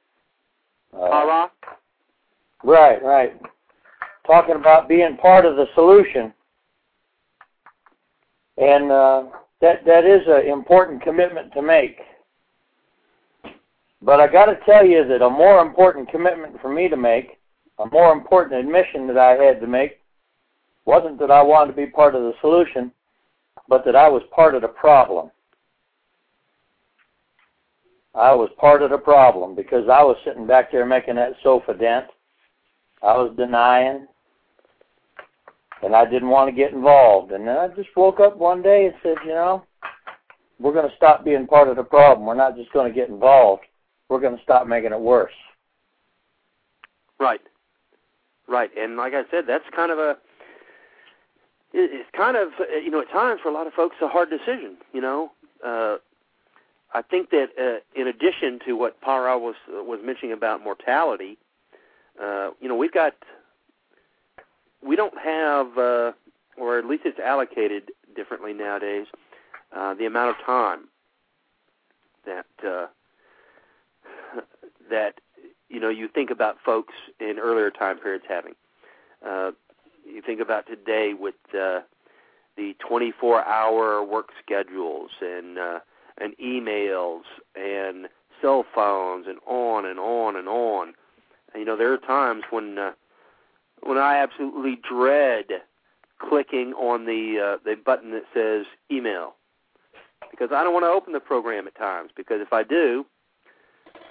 Uh, Right, right. Talking about being part of the solution, and uh, that that is an important commitment to make. But I got to tell you that a more important commitment for me to make, a more important admission that I had to make, wasn't that I wanted to be part of the solution, but that I was part of the problem. I was part of the problem because I was sitting back there making that sofa dent. I was denying, and I didn't want to get involved. And then I just woke up one day and said, you know, we're going to stop being part of the problem. We're not just going to get involved we're going to stop making it worse. Right. Right. And like I said, that's kind of a it's kind of you know at times for a lot of folks a hard decision. You know, uh, I think that uh, in addition to what Pa Ra was was mentioning about mortality, uh, you know, we've got we don't have, uh, or at least it's allocated differently nowadays, uh, the amount of time that uh, that you know you think about folks in earlier time periods having. Uh, you think about today with uh, the 24-hour work schedules and uh, and emails and cell phones and on and on and on. And, you know, there are times when uh, when I absolutely dread clicking on the uh, the button that says email because I don't want to open the program at times because if I do,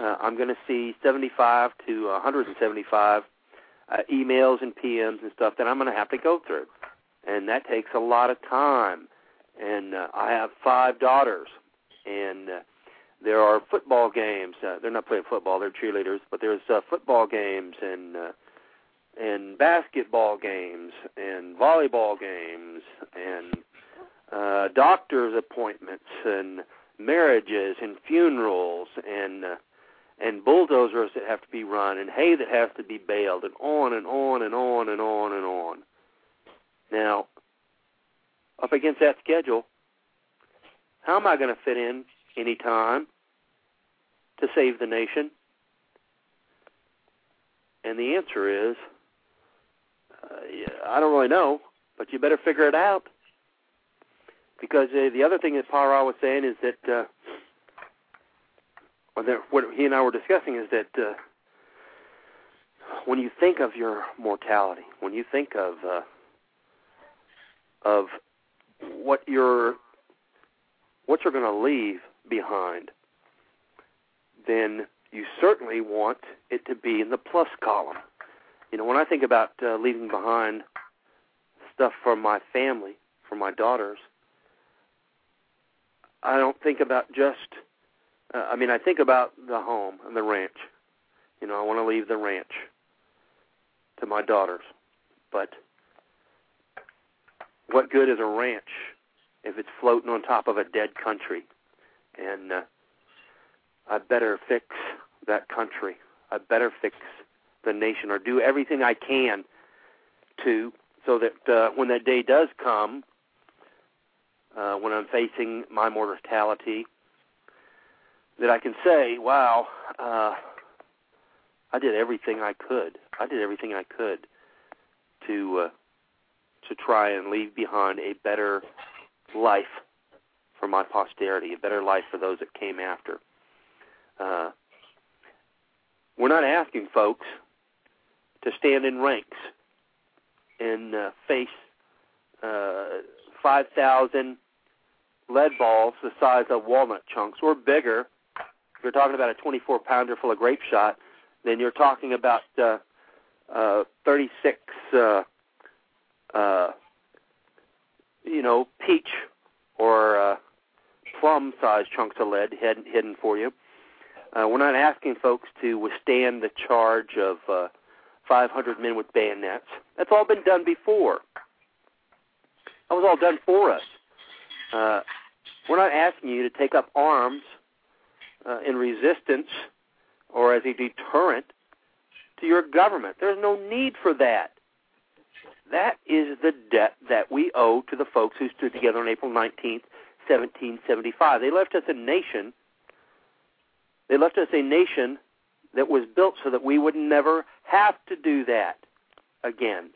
uh, I'm going to see 75 to 175 uh, emails and PMs and stuff that I'm going to have to go through, and that takes a lot of time. And uh, I have five daughters, and uh, there are football games. Uh, they're not playing football; they're cheerleaders. But there's uh, football games and uh, and basketball games and volleyball games and uh, doctor's appointments and marriages and funerals and uh, and bulldozers that have to be run and hay that has to be baled and on and on and on and on and on. Now, up against that schedule, how am I going to fit in any time to save the nation? And the answer is, uh, I don't really know. but you better figure it out. Because uh, the other thing that Parra was saying is that, uh, or that what he and I were discussing is that uh, when you think of your mortality, when you think of uh, of what you're what you're going to leave behind, then you certainly want it to be in the plus column. You know, when I think about uh, leaving behind stuff for my family, for my daughters, I don't think about just. Uh, I mean, I think about the home and the ranch. You know, I want to leave the ranch to my daughters, but what good is a ranch if it's floating on top of a dead country? And uh, I better fix that country. I better fix the nation or do everything I can to so that uh, when that day does come, uh, when I'm facing my mortality, that I can say, "Wow, uh, I did everything I could. I did everything I could to uh, to try and leave behind a better life for my posterity, a better life for those that came after." Uh, we're not asking folks to stand in ranks and uh, face uh, 5,000 lead balls the size of walnut chunks or bigger. If you're talking about a 24 pounder full of grape shot, then you're talking about uh, uh, 36, uh, uh, you know, peach or uh, plum sized chunks of lead hidden, hidden for you. Uh, we're not asking folks to withstand the charge of uh, 500 men with bayonets. That's all been done before. That was all done for us. Uh, we're not asking you to take up arms uh, in resistance or as a deterrent to your government. There's no need for that. That is the debt that we owe to the folks who stood together on April 19th, 1775. They left us a nation. They left us a nation that was built so that we would never have to do that again.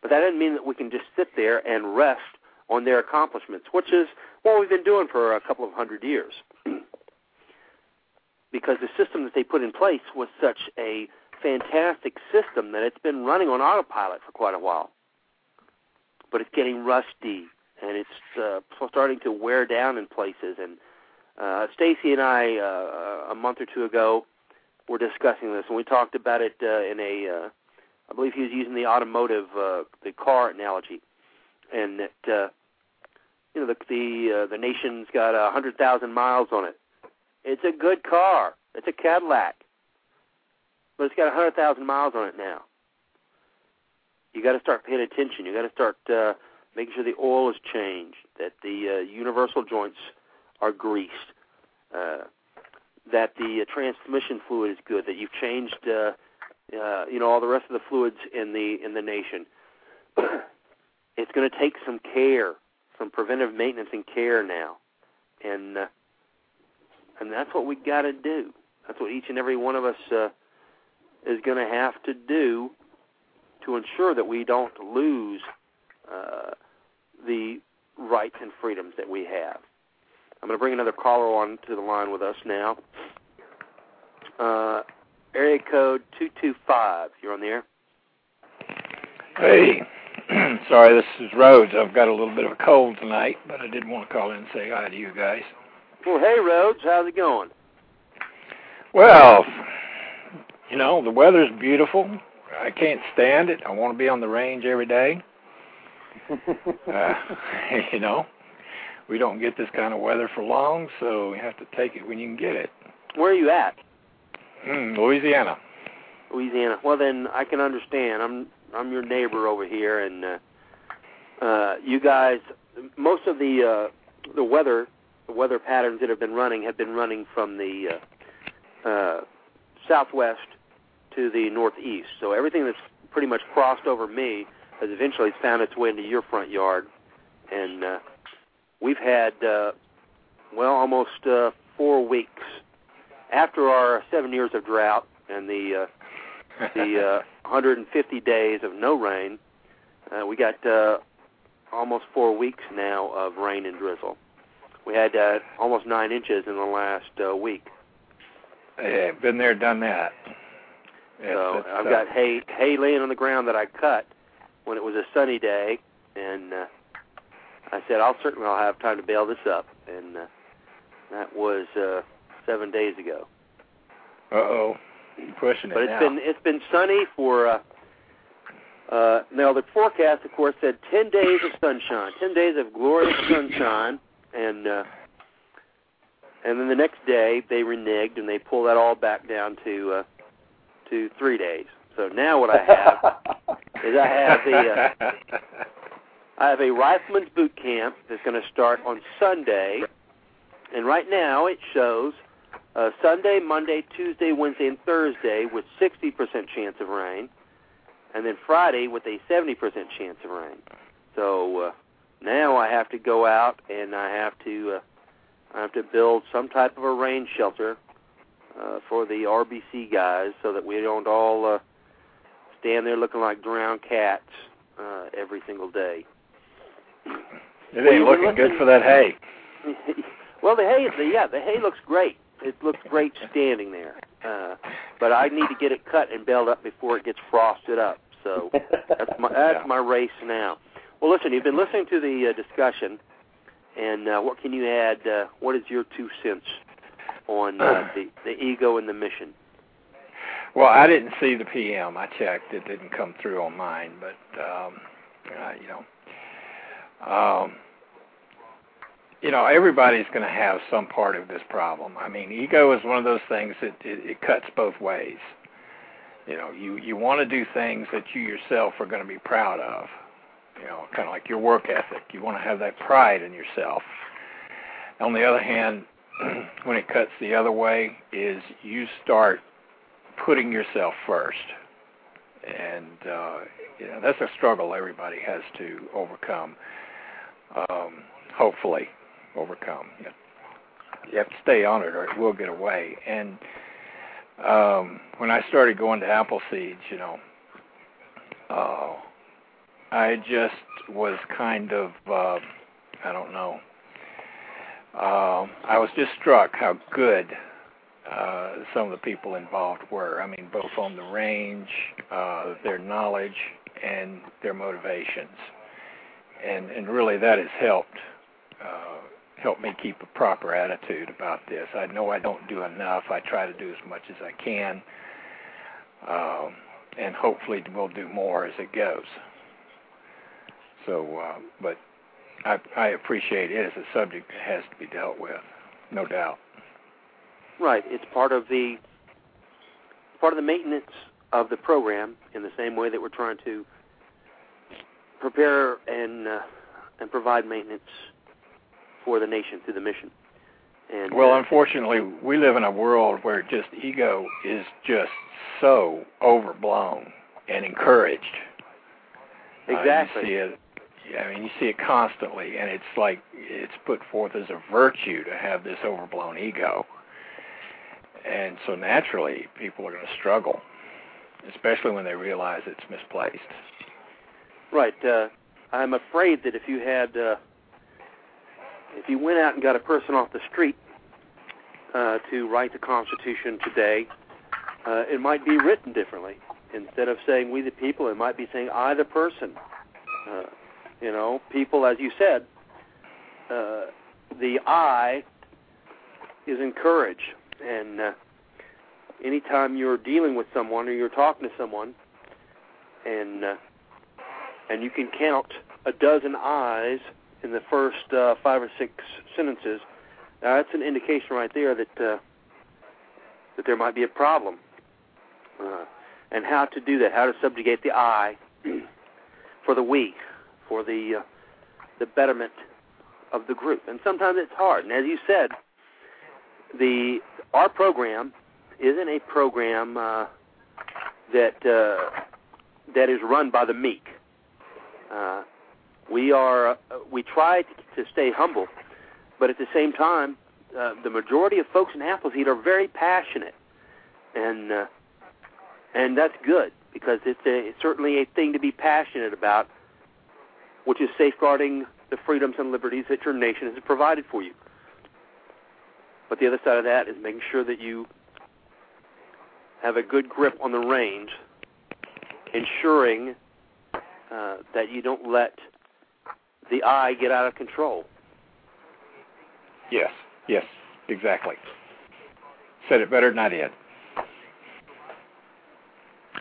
But that doesn't mean that we can just sit there and rest on their accomplishments, which is what we've been doing for a couple of hundred years. because the system that they put in place was such a fantastic system that it's been running on autopilot for quite a while. But it's getting rusty and it's uh, starting to wear down in places. And uh, Stacy and I, uh, a month or two ago, were discussing this, and we talked about it uh, in a. Uh, I believe he was using the automotive, uh, the car analogy, and that uh, you know the the uh, the nation's got a hundred thousand miles on it. It's a good car. It's a Cadillac, but it's got a hundred thousand miles on it now. You got to start paying attention. You got to start uh, making sure the oil is changed, that the uh, universal joints are greased, uh, that the uh, transmission fluid is good, that you've changed, uh, uh, you know, all the rest of the fluids in the in the nation. it's going to take some care, some preventive maintenance and care now, and uh, and that's what we got to do. That's what each and every one of us uh, is going to have to do to ensure that we don't lose uh, the rights and freedoms that we have. I'm going to bring another caller on to the line with us now. Uh, area code 225. You're on the air. Hey, sorry, this is Rhodes. I've got a little bit of a cold tonight, but I did want to call in and say hi to you guys. Well, hey, Rhodes. How's it going? Well, you know, the weather's beautiful. I can't stand it. I want to be on the range every day. uh, you know, we don't get this kind of weather for long, so we have to take it when you can get it. Where are you at? Mm, Louisiana. Louisiana. Well, then I can understand. I'm I'm your neighbor over here, and uh, uh, you guys, most of the uh, the weather the weather patterns that have been running have been running from the uh, uh, southwest to the northeast. So everything that's pretty much crossed over me has eventually found its way into your front yard, and uh, we've had uh, well almost uh, four weeks after our seven years of drought and the uh, the uh, 150 days of no rain. Uh, we got uh, almost four weeks now of rain and drizzle. We had uh, almost nine inches in the last uh, week. Yeah, been there, done that. It's, so I've tough. got hay hay laying on the ground that I cut when it was a sunny day, and uh, I said I'll certainly I'll have time to bale this up, and uh, that was uh, seven days ago. Uh oh, pushing it But it's now. been it's been sunny for. Uh, uh, now the forecast, of course, said ten days of sunshine, ten days of glorious sunshine, and uh, and then the next day they reneged and they pulled that all back down to uh, to three days. So now what I have is I have the uh, I have a rifleman's boot camp that's going to start on Sunday, and right now it shows uh, Sunday, Monday, Tuesday, Wednesday, and Thursday with 60% chance of rain, and then Friday with a 70% chance of rain. So uh, now I have to go out and I have to uh, I have to build some type of a rain shelter uh, for the RBC guys so that we don't all uh, stand there looking like drowned cats uh, every single day. It ain't looking good for that hay. well, the hay, the, yeah, the hay looks great. It looks great standing there, uh, but I need to get it cut and baled up before it gets frosted up. So that's my that's Yeah. my race now. Well, listen, you've been listening to the uh, discussion, and uh, what can you add? Uh, what is your two cents on uh, the the ego and the mission? Well, I didn't see the PM. I checked; it didn't come through on mine. But um, uh, you know, um, you know, everybody's going to have some part of this problem. I mean, ego is one of those things that it, it cuts both ways. You know, you you want to do things that you yourself are going to be proud of. You know, kind of like your work ethic. You want to have that pride in yourself. On the other hand, when it cuts the other way, is you start putting yourself first, and uh, you know that's a struggle everybody has to overcome. Um, hopefully, overcome. You, have to stay on it, or it will get away. And um, when I started going to Appleseeds, you know, uh, I just was kind of uh, I don't know. Um, I was just struck how good uh, some of the people involved were. I mean, both on the range, uh, their knowledge, and their motivations, and and really that has helped uh, help me keep a proper attitude about this. I know I don't do enough. I try to do as much as I can, um, and hopefully we'll do more as it goes. So, uh, but I, I appreciate it as a subject that has to be dealt with, no doubt. Right. It's part of the part of the maintenance of the program in the same way that we're trying to prepare and uh, and provide maintenance for the nation through the mission. And Well, uh, unfortunately, we live in a world where just ego is just so overblown and encouraged. Uh, exactly. you see it. yeah, I mean, you see it constantly, and it's like it's put forth as a virtue to have this overblown ego. And so naturally, people are going to struggle, especially when they realize it's misplaced. Right. Uh, I'm afraid that if you had, uh, if you went out and got a person off the street uh, to write the Constitution today, uh, it might be written differently. Instead of saying "we the people," it might be saying "I the person." Uh, you know, people, as you said, uh, the I is encouraged, and uh, anytime you're dealing with someone or you're talking to someone, and uh, and you can count a dozen eyes in the first uh, five or six sentences, now that's an indication right there that uh, that there might be a problem. Uh, and how to do that, how to subjugate the I for the we, for the uh, the betterment of the group. And sometimes it's hard. And as you said, the our program isn't a program uh, that uh, that is run by the meek. Uh, we are uh, we try to, to stay humble, but at the same time, uh, the majority of folks in Appleseed are very passionate, and uh, and that's good because it's, a, it's certainly a thing to be passionate about which is safeguarding the freedoms and liberties that your nation has provided for you. But the other side of that is making sure that you have a good grip on the range, ensuring uh, that you don't let the eye get out of control. Yes, yes, exactly. Said it better than I did.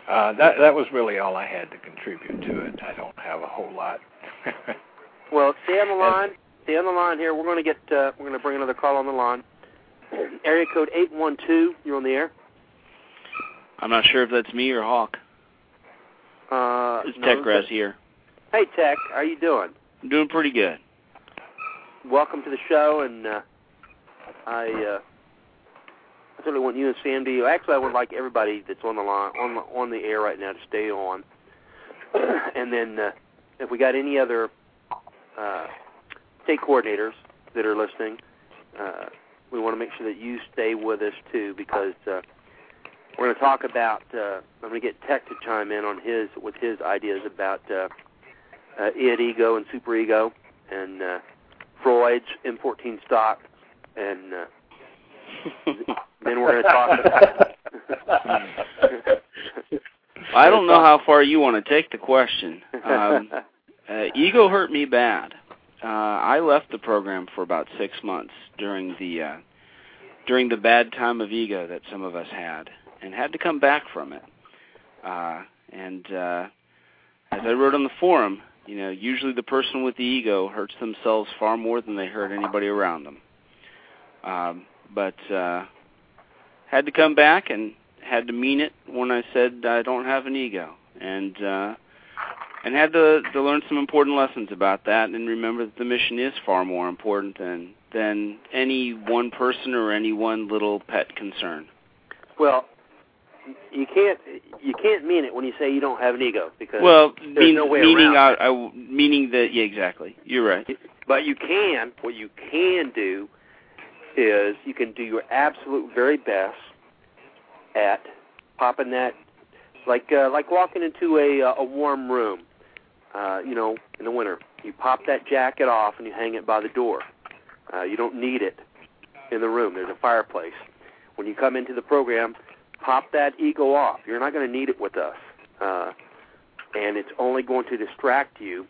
Uh, that that was really all I had to contribute to it. I don't have a whole lot. well, stay on the line. Stay on the line here. We're going to get. Uh, we're going to bring another call on the line. Area code eight one two. You're on the air. I'm not sure if that's me or Hawk. Uh, it's Tech Grass here. Hey, Tech. How you doing? I'm doing pretty good. Welcome to the show, and uh, I. Uh, I certainly want you and Sam to. Actually, I would like everybody that's on the line on the, on the air right now to stay on. and then, uh, if we got any other uh, state coordinators that are listening, uh, we want to make sure that you stay with us too, because uh, we're going to talk about. Uh, I'm going to get Tech to chime in on his with his ideas about uh, uh, id ego and superego, and uh, Freud's M14 stock, and uh, then we're going to talk. About I don't know how far you want to take the question. Um, uh, ego hurt me bad. Uh, I left the program for about six months during the uh, during the bad time of ego that some of us had, and had to come back from it. Uh, and uh, as I wrote on the forum, you know, usually the person with the ego hurts themselves far more than they hurt anybody around them. Um, but uh, had to come back and had to mean it when I said I don't have an ego, and uh, and had to to learn some important lessons about that, and remember that the mission is far more important than than any one person or any one little pet concern. Well, you can't you can't mean it when you say you don't have an ego because well, mean, no way meaning. I, I meaning that yeah, exactly. You're right. But you can what you can do is you can do your absolute very best at popping that like uh, like walking into a uh, a warm room. Uh, you know, in the winter, you pop that jacket off and you hang it by the door. Uh, you don't need it in the room. There's a fireplace. When you come into the program, pop that ego off. You're not going to need it with us, uh, and it's only going to distract you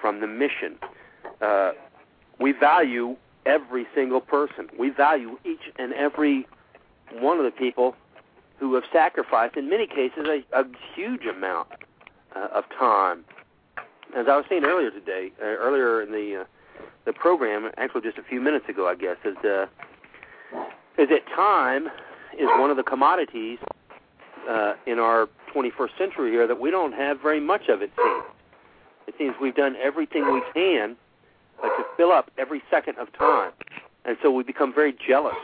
from the mission. Uh, we value every single person. We value each and every one of the people who have sacrificed, in many cases, a, a huge amount uh, of time. As I was saying earlier today, uh, earlier in the uh, the program, actually just a few minutes ago, I guess, is uh, is that time is one of the commodities uh, in our 21st century here that we don't have very much of. It seems. It seems we've done everything we can uh, to fill up every second of time, and so we become very jealous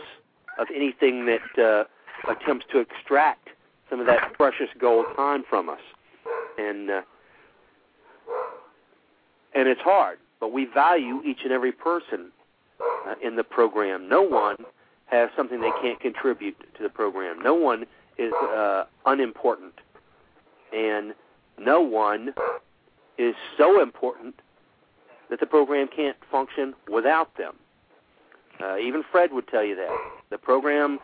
of anything that uh, attempts to extract some of that precious gold time from us, and uh, and it's hard. But we value each and every person uh, in the program. No one has something they can't contribute to the program. No one is uh, unimportant, and no one is so important that the program can't function without them. Uh, even Fred would tell you that the program,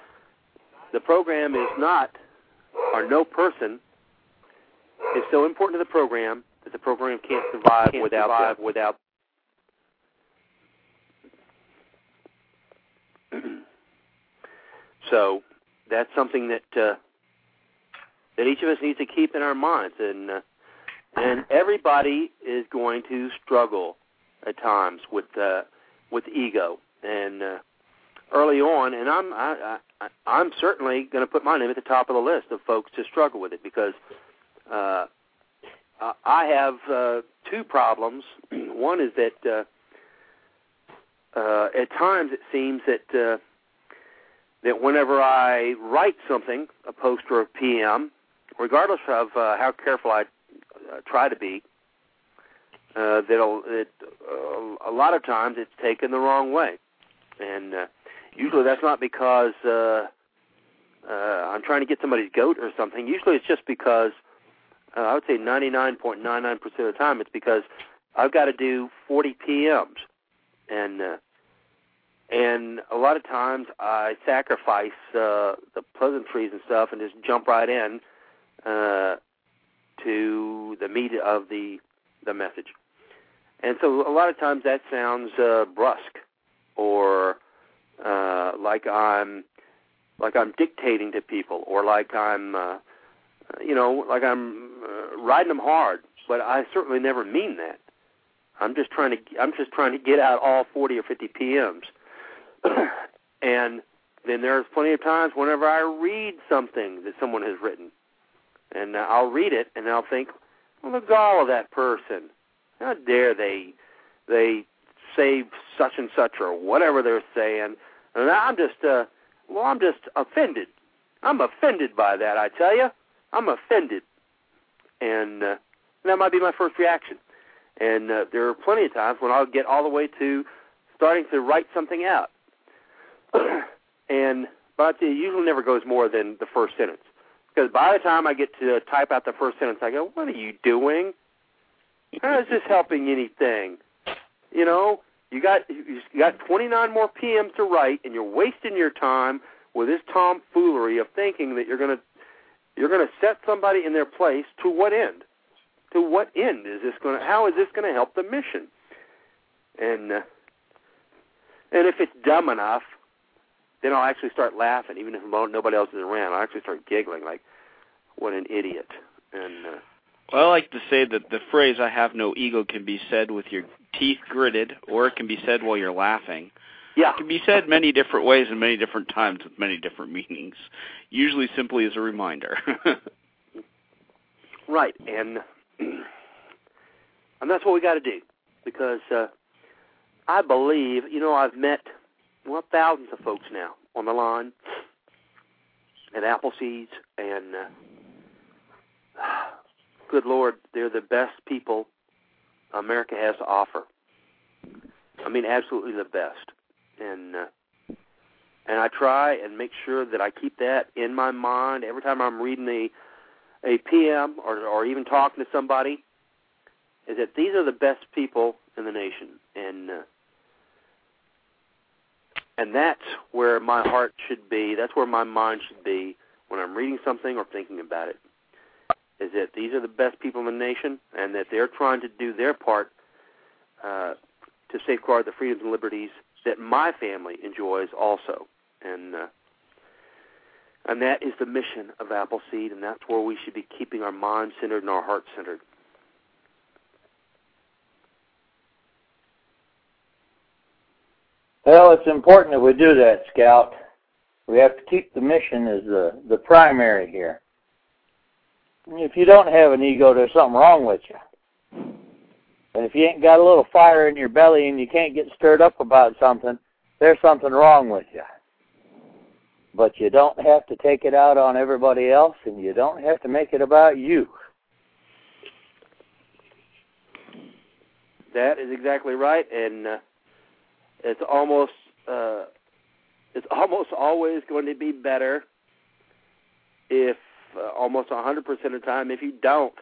the program is not, or no person is so important to the program that the program can't survive Can't without survive them. without. So that's something that uh, that each of us needs to keep in our minds, and uh, and everybody is going to struggle at times with uh, with ego and uh, early on, and I'm I, I, I'm certainly going to put my name at the top of the list of folks to struggle with it because uh, I- have uh, two problems. One is that uh, uh, at times it seems that uh, that whenever I write something, a post or a PM, regardless of uh, how careful I uh, try to be, uh, that'll it, uh, a lot of times it's taken the wrong way, and uh, usually that's not because uh, uh, I'm trying to get somebody's goat or something. Usually it's just because uh, I would say 99.99% of the time it's because I've got to do 40 PMs, and uh, and a lot of times I sacrifice uh, the pleasantries and stuff and just jump right in uh, to the meat of the the message. And so a lot of times that sounds uh, brusque or uh, like I'm like I'm dictating to people or like I'm uh, you know like I'm uh, riding them hard. But I certainly never mean that. I'm just trying to I'm just trying to get out all 40 or 50 PMs. and then there's plenty of times whenever I read something that someone has written, and uh, I'll read it and I'll think, well, the gall of that person. How dare they they say such and such or whatever they're saying? And I'm just uh well, I'm just offended. I'm offended by that, I tell you. I'm offended. And uh, that might be my first reaction. And uh, there are plenty of times when I'll get all the way to starting to write something out. And but it usually never goes more than the first sentence. Because by the time I get to type out the first sentence, I go, "What are you doing? How is this helping anything? You know, you got you got 29 more PMs to write, and you're wasting your time with this tomfoolery of thinking that you're gonna you're gonna set somebody in their place. To what end? To what end is this gonna? How is this gonna help the mission? And uh, and if it's dumb enough, then I'll actually start laughing, even if nobody else is around. I'll actually start giggling, like, "What an idiot!" And uh, well, I like to say that the phrase "I have no ego" can be said with your teeth gritted, or it can be said while you're laughing. Yeah, it can be said many different ways and many different times with many different meanings. Usually, simply as a reminder. right, and and that's what we got to do, because uh, I believe, you know, I've met well, thousands of folks now on the line at Appleseeds, and uh, good Lord, they're the best people America has to offer. I mean, absolutely the best, and uh, and I try and make sure that I keep that in my mind every time I'm reading a a PM or or even talking to somebody. Is that these are the best people in the nation, and uh, and that's where my heart should be. That's where my mind should be when I'm reading something or thinking about it. Is that these are the best people in the nation, and that they're trying to do their part uh, to safeguard the freedoms and liberties that my family enjoys also, and uh, and that is the mission of Appleseed, and that's where we should be keeping our mind centered and our heart centered. Well, it's important that we do that, Scout. We have to keep the mission as the, the primary here. If you don't have an ego, there's something wrong with you. And if you ain't got a little fire in your belly and you can't get stirred up about something, there's something wrong with you. But you don't have to take it out on everybody else, and you don't have to make it about you. That is exactly right, and uh, it's almost uh, it's almost always going to be better if uh, almost 100% of the time if you don't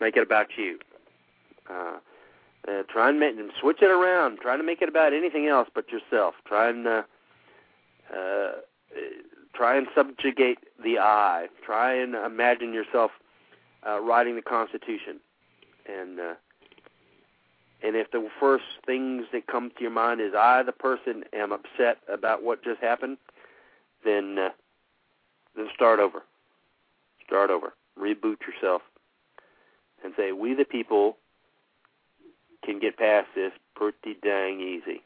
make it about you. Uh, uh, try and make, switch it around. Try to make it about anything else but yourself. Try and uh, uh, try and subjugate the I. Try and imagine yourself uh, writing the Constitution, and uh, and if the first things that come to your mind is I, the person, am upset about what just happened, then uh, then start over. Start over. Reboot yourself, and say we, the people, can get past this pretty dang easy,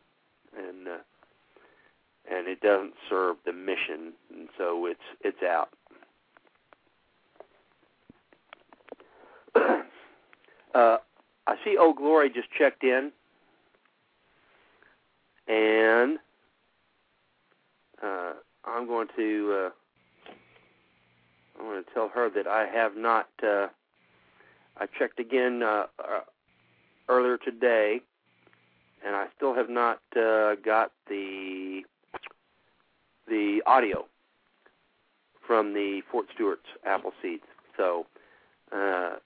and uh, and it doesn't serve the mission, and so it's it's out. uh, I see Old Glory just checked in, and uh, I'm going to uh, I'm going to tell her that I have not. Uh, I checked again uh, uh, earlier today, and I still have not uh, got the the audio from the Fort Stewart's Appleseeds. So uh,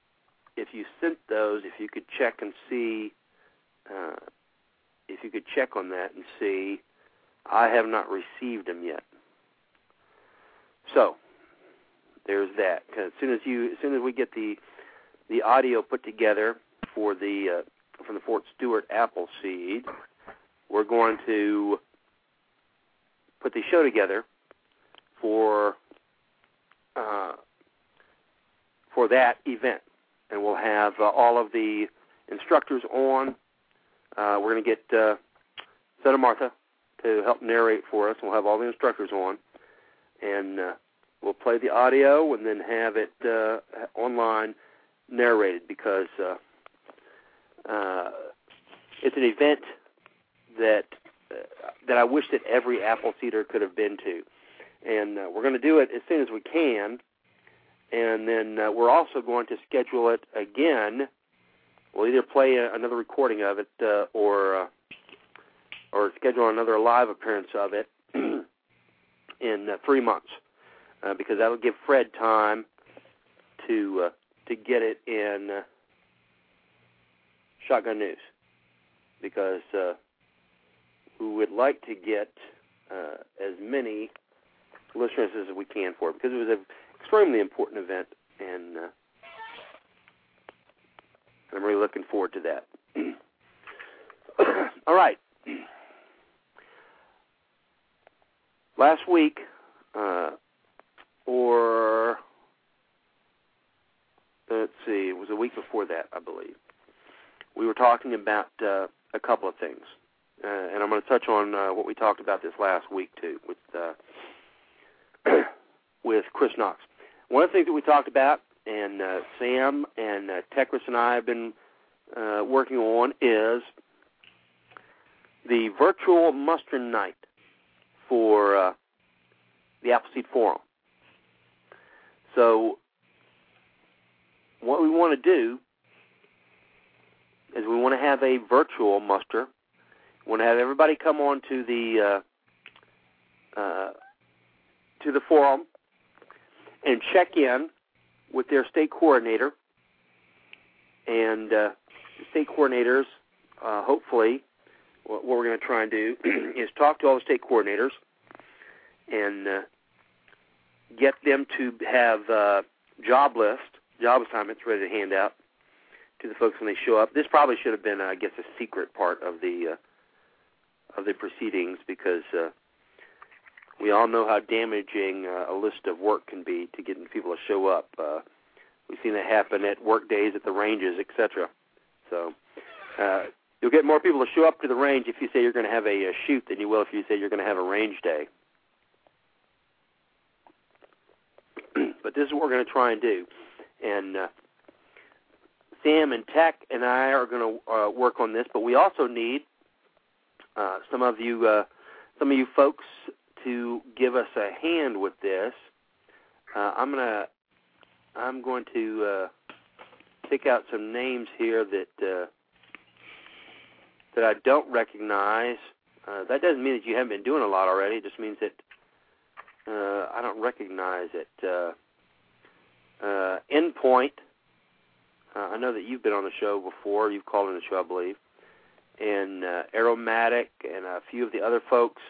if you sent those, if you could check and see, uh, if you could check on that and see, I have not received them yet. So there's that. As soon as you, as soon as we get the the audio put together for the uh, from the Fort Stewart apple seed, we're going to put the show together for uh, for that event, and we'll have uh, all of the instructors on. Uh, we're going to get uh, Santa Martha to help narrate for us. We'll have all the instructors on, and uh, we'll play the audio and then have it uh, online narrated because uh, uh, it's an event that uh, that I wish that every Appleseeder could have been to, and uh, we're going to do it as soon as we can, and then uh, we're also going to schedule it again. We'll either play a, another recording of it uh, or uh, or schedule another live appearance of it in uh, three months, uh, because that'll give Fred time to uh, to get it in uh, Shotgun News, because uh, we would like to get uh, as many listeners as we can for it, because it was an extremely important event, and uh, I'm really looking forward to that. All right. Last week, uh, or let's see, it was a week before that, I believe. We were talking about uh, a couple of things, uh, and I'm going to touch on uh, what we talked about this last week too with uh, with Chris Knox. One of the things that we talked about, and uh, Sam and uh, Tekris and I have been uh, working on, is the virtual muster night for uh, the Appleseed Forum. So, what we want to do is we want to have a virtual muster. We want to have everybody come on to the uh, uh, to the forum and check in with their state coordinator, and uh, state coordinators, uh, hopefully, what, what we're going to try and do is talk to all the state coordinators and uh, get them to have uh, job list, job assignments ready to hand out to the folks when they show up. This probably should have been, uh, I guess, a secret part of the uh, of the proceedings because uh, we all know how damaging uh, a list of work can be to getting people to show up. Uh, we've seen that happen at work days at the ranges, etc. So uh, you'll get more people to show up to the range if you say you're going to have a, a shoot than you will if you say you're going to have a range day. but this is what we're going to try and do. And uh, Sam and Tech and I are going to uh, work on this, but we also need uh, some of you, uh, some of you folks, to give us a hand with this. Uh, I'm gonna, I'm going to uh, pick out some names here that uh, that I don't recognize. Uh, that doesn't mean that you haven't been doing a lot already. It just means that uh, I don't recognize it. Uh, uh, Endpoint. Uh, I know that you've been on the show before. You've called in the show, I believe. And uh, Aromatic and a few of the other folks.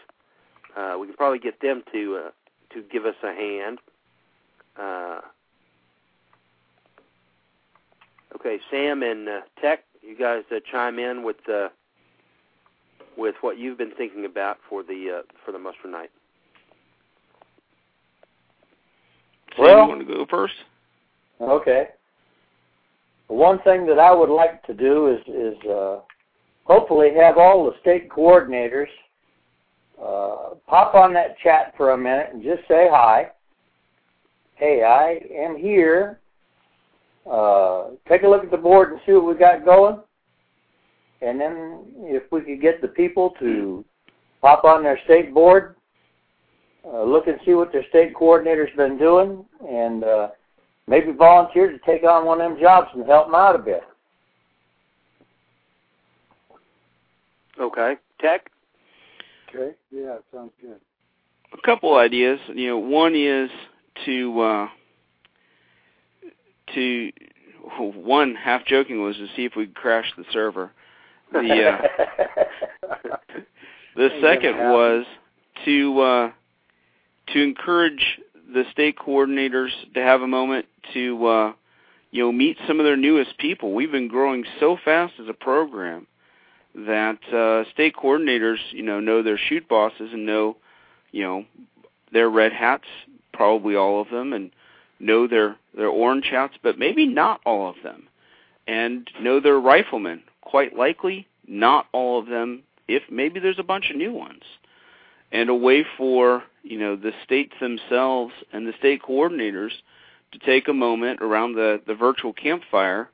Uh, we can probably get them to uh, to give us a hand. Uh, okay, Sam and uh, Tech, you guys uh, chime in with uh, with what you've been thinking about for the uh, for the muster night. Sam, Well- you want to go first? Okay. One thing that I would like to do is is uh, hopefully have all the state coordinators uh, pop on that chat for a minute and just say hi. Hey, I am here. Uh, take a look at the board and see what we got going. And then if we could get the people to pop on their state board, uh, look and see what their state coordinator's been doing, and uh, maybe volunteer to take on one of them jobs and help them out a bit. Okay, Tech. Okay. Yeah, sounds good. a couple ideas. You know, one is to uh, to one half joking was to see if we could crash the server. The uh, the second was to uh, to encourage the state coordinators to have a moment to uh, you know meet some of their newest people. We've been growing so fast as a program that uh, state coordinators you know know their shoot bosses and know you know their red hats, probably all of them, and know their their orange hats, but maybe not all of them, and know their riflemen. Quite likely, not all of them. If maybe there's a bunch of new ones, and a way for you know the states themselves and the state coordinators to take a moment around the the virtual campfire,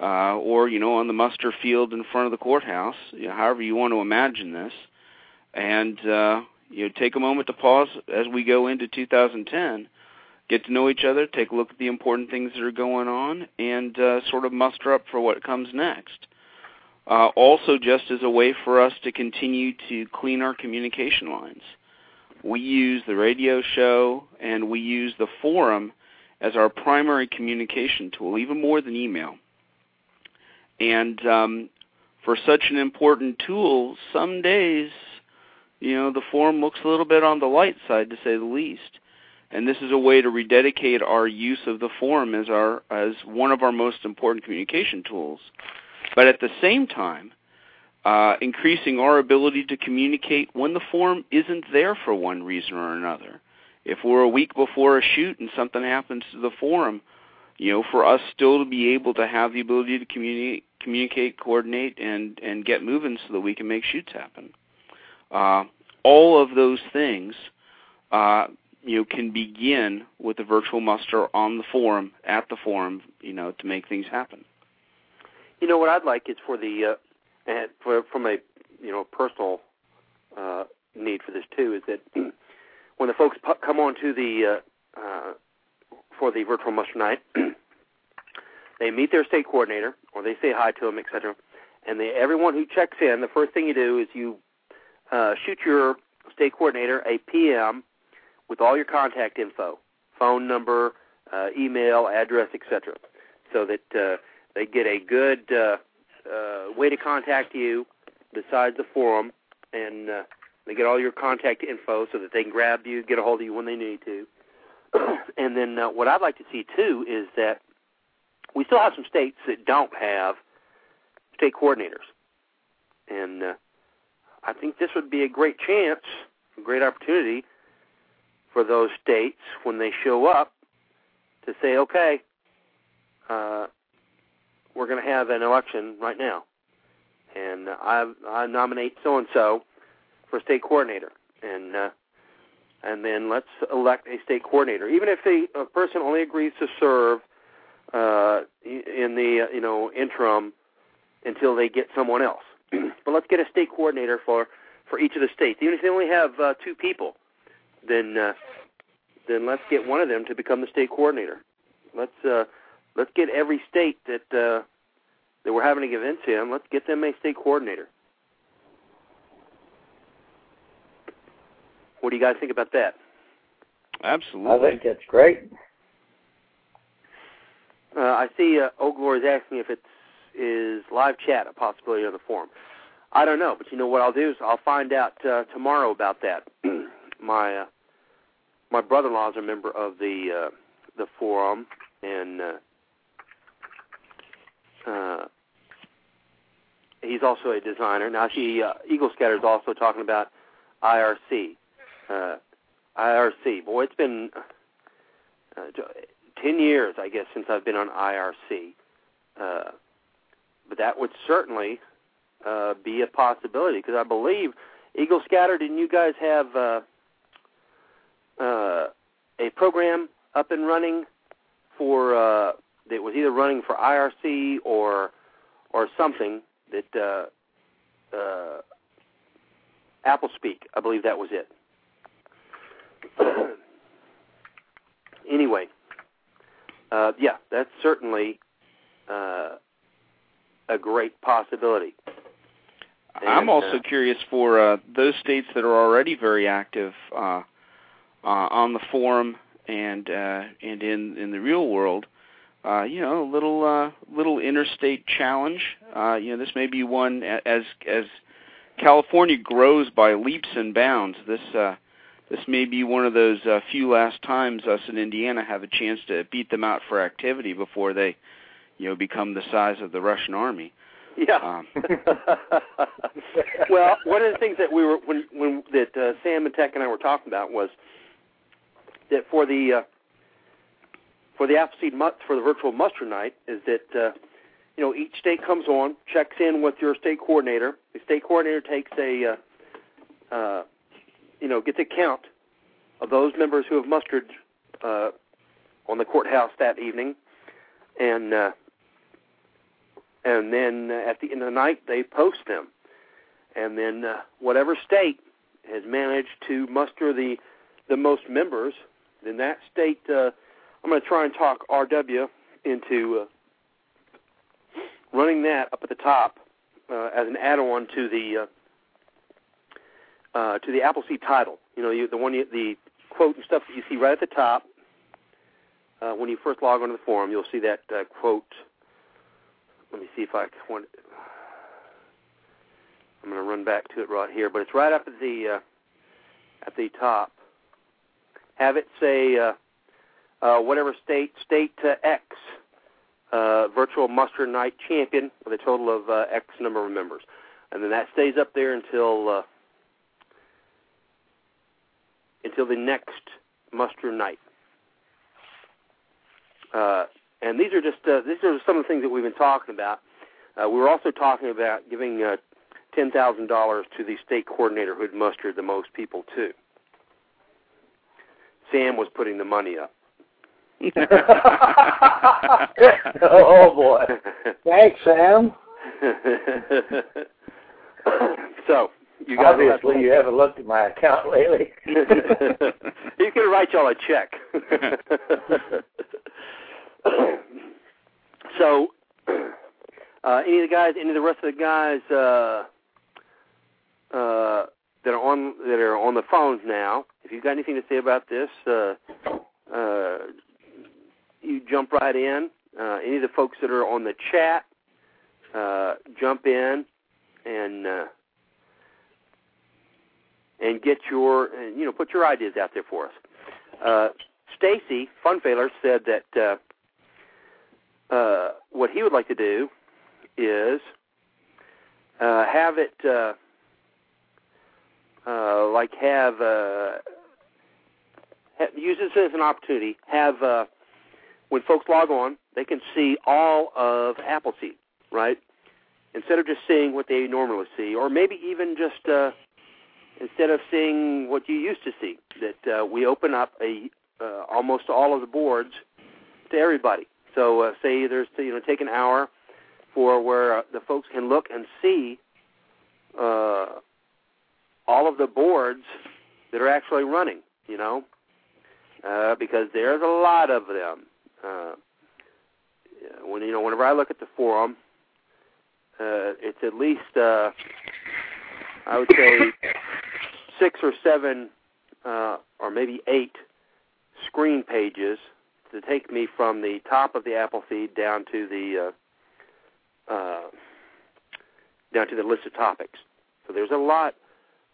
uh, or you know on the muster field in front of the courthouse, you know, however you want to imagine this, and uh, you know take a moment to pause as we go into 2010 get to know each other, take a look at the important things that are going on, and uh, sort of muster up for what comes next. Uh, also, just as a way for us to continue to clean our communication lines, we use the radio show and we use the forum as our primary communication tool, even more than email. And um, for such an important tool, some days, you know, the forum looks a little bit on the light side, to say the least and this is a way to rededicate our use of the forum as our as one of our most important communication tools. But at the same time, uh, increasing our ability to communicate when the forum isn't there for one reason or another. If we're a week before a shoot and something happens to the forum, you know, for us still to be able to have the ability to communicate, communicate, coordinate, and and get moving so that we can make shoots happen. Uh, all of those things uh, you know can begin with a virtual muster on the forum at the forum you know to make things happen you know what i'd like is for the uh and for from a you know personal uh need for this too is that when the folks come on to the uh, uh for the virtual muster night they meet their state coordinator or they say hi to them etc and they everyone who checks in the first thing you do is you uh shoot your state coordinator a pm with all your contact info, phone number, uh, email, address, etc., so that uh, they get a good uh, uh, way to contact you besides the forum, and uh, they get all your contact info so that they can grab you, get a hold of you when they need to. and then uh, what I'd like to see too is that we still have some states that don't have state coordinators, and uh, I think this would be a great chance, a great opportunity for those states when they show up to say, okay, uh, we're going to have an election right now, and I, I nominate so and so for state coordinator, and uh, and then let's elect a state coordinator, even if the a person only agrees to serve uh, in the you know interim until they get someone else. but let's get a state coordinator for for each of the states, even if they only have uh, two people then uh, then let's get one of them to become the state coordinator. Let's uh, let's get every state that uh, that we're having to give events in. Let's get them a state coordinator. What do you guys think about that? Absolutely. I think that's great. Uh, I see uh, Oglor is asking if it's is live chat a possibility on the forum. I don't know, but you know what I'll do is I'll find out uh, tomorrow about that. My uh, my brother-in-law is a member of the uh, the forum, and uh, uh, he's also a designer. Now, she uh, Eagle Scatter is also talking about IRC. Uh, IRC. Boy, it's been uh, ten years, I guess, since I've been on IRC. Uh, but that would certainly uh, be a possibility because I believe Eagle Scatter. Didn't you guys have? Uh, uh, a program up and running for uh, that was either running for IRC or or something that uh, uh, Apple Speak. I believe that was it. anyway, uh, yeah, that's certainly uh, a great possibility. And, I'm also uh, curious for uh, those states that are already very active. Uh, uh, on the forum and uh, and in in the real world, uh, you know, a little uh, little interstate challenge. Uh, you know, this may be one as as California grows by leaps and bounds. This uh, this may be one of those uh, few last times us in Indiana have a chance to beat them out for activity before they, you know, become the size of the Russian army. Yeah. Um, well, one of the things that we were when when that uh, Sam and Tech and I were talking about was that for the uh, for the Appleseed mu- for the virtual muster night is that uh, you know each state comes on, checks in with your state coordinator. The state coordinator takes a uh, uh, you know gets a count of those members who have mustered uh, on the courthouse that evening, and uh, and then at the end of the night they post them, and then uh, whatever state has managed to muster the the most members, then that state. Uh, I'm going to try and talk RW into uh, running that up at the top uh, as an add-on to the uh, uh, to the Appleseed title. You know, you, the one you, the quote and stuff that you see right at the top uh, when you first log onto the forum. You'll see that uh, quote. Let me see if I want. I'm going to run back to it right here, but it's right up at the uh, at the top. Have it say. Uh, uh, whatever state, state uh, X, uh, virtual muster night champion with a total of uh, X number of members, and then that stays up there until uh, until the next muster night. Uh, and these are just uh, these are some of the things that we've been talking about. Uh, we were also talking about giving uh, ten thousand dollars to the state coordinator who had mustered the most people too. Sam was putting the money up. oh boy! Thanks, Sam. so you guys obviously you haven't looked at my account lately. you can write y'all a check. so, uh, any of the guys, any of the rest of the guys uh, uh, that are on that are on the phones now, if you've got anything to say about this, uh, uh, you jump right in. Uh, any of the folks that are on the chat, uh, jump in and uh, and get your you know put your ideas out there for us. Uh, Stacy Funfailer said that uh, uh, what he would like to do is uh, have it uh, uh, like have, uh, have use this as an opportunity. Have uh, when folks log on, they can see all of Appleseed, right? Instead of just seeing what they normally see, or maybe even just uh, instead of seeing what you used to see, that uh, we open up a uh, almost all of the boards to everybody. So uh, say there's you know take an hour for where uh, the folks can look and see uh, all of the boards that are actually running. You know, uh, because there's a lot of them. Uh, when you know, whenever I look at the forum, uh, it's at least uh, I would say six or seven, uh, or maybe eight screen pages to take me from the top of the Appleseed down to the uh, uh, down to the list of topics. So there's a lot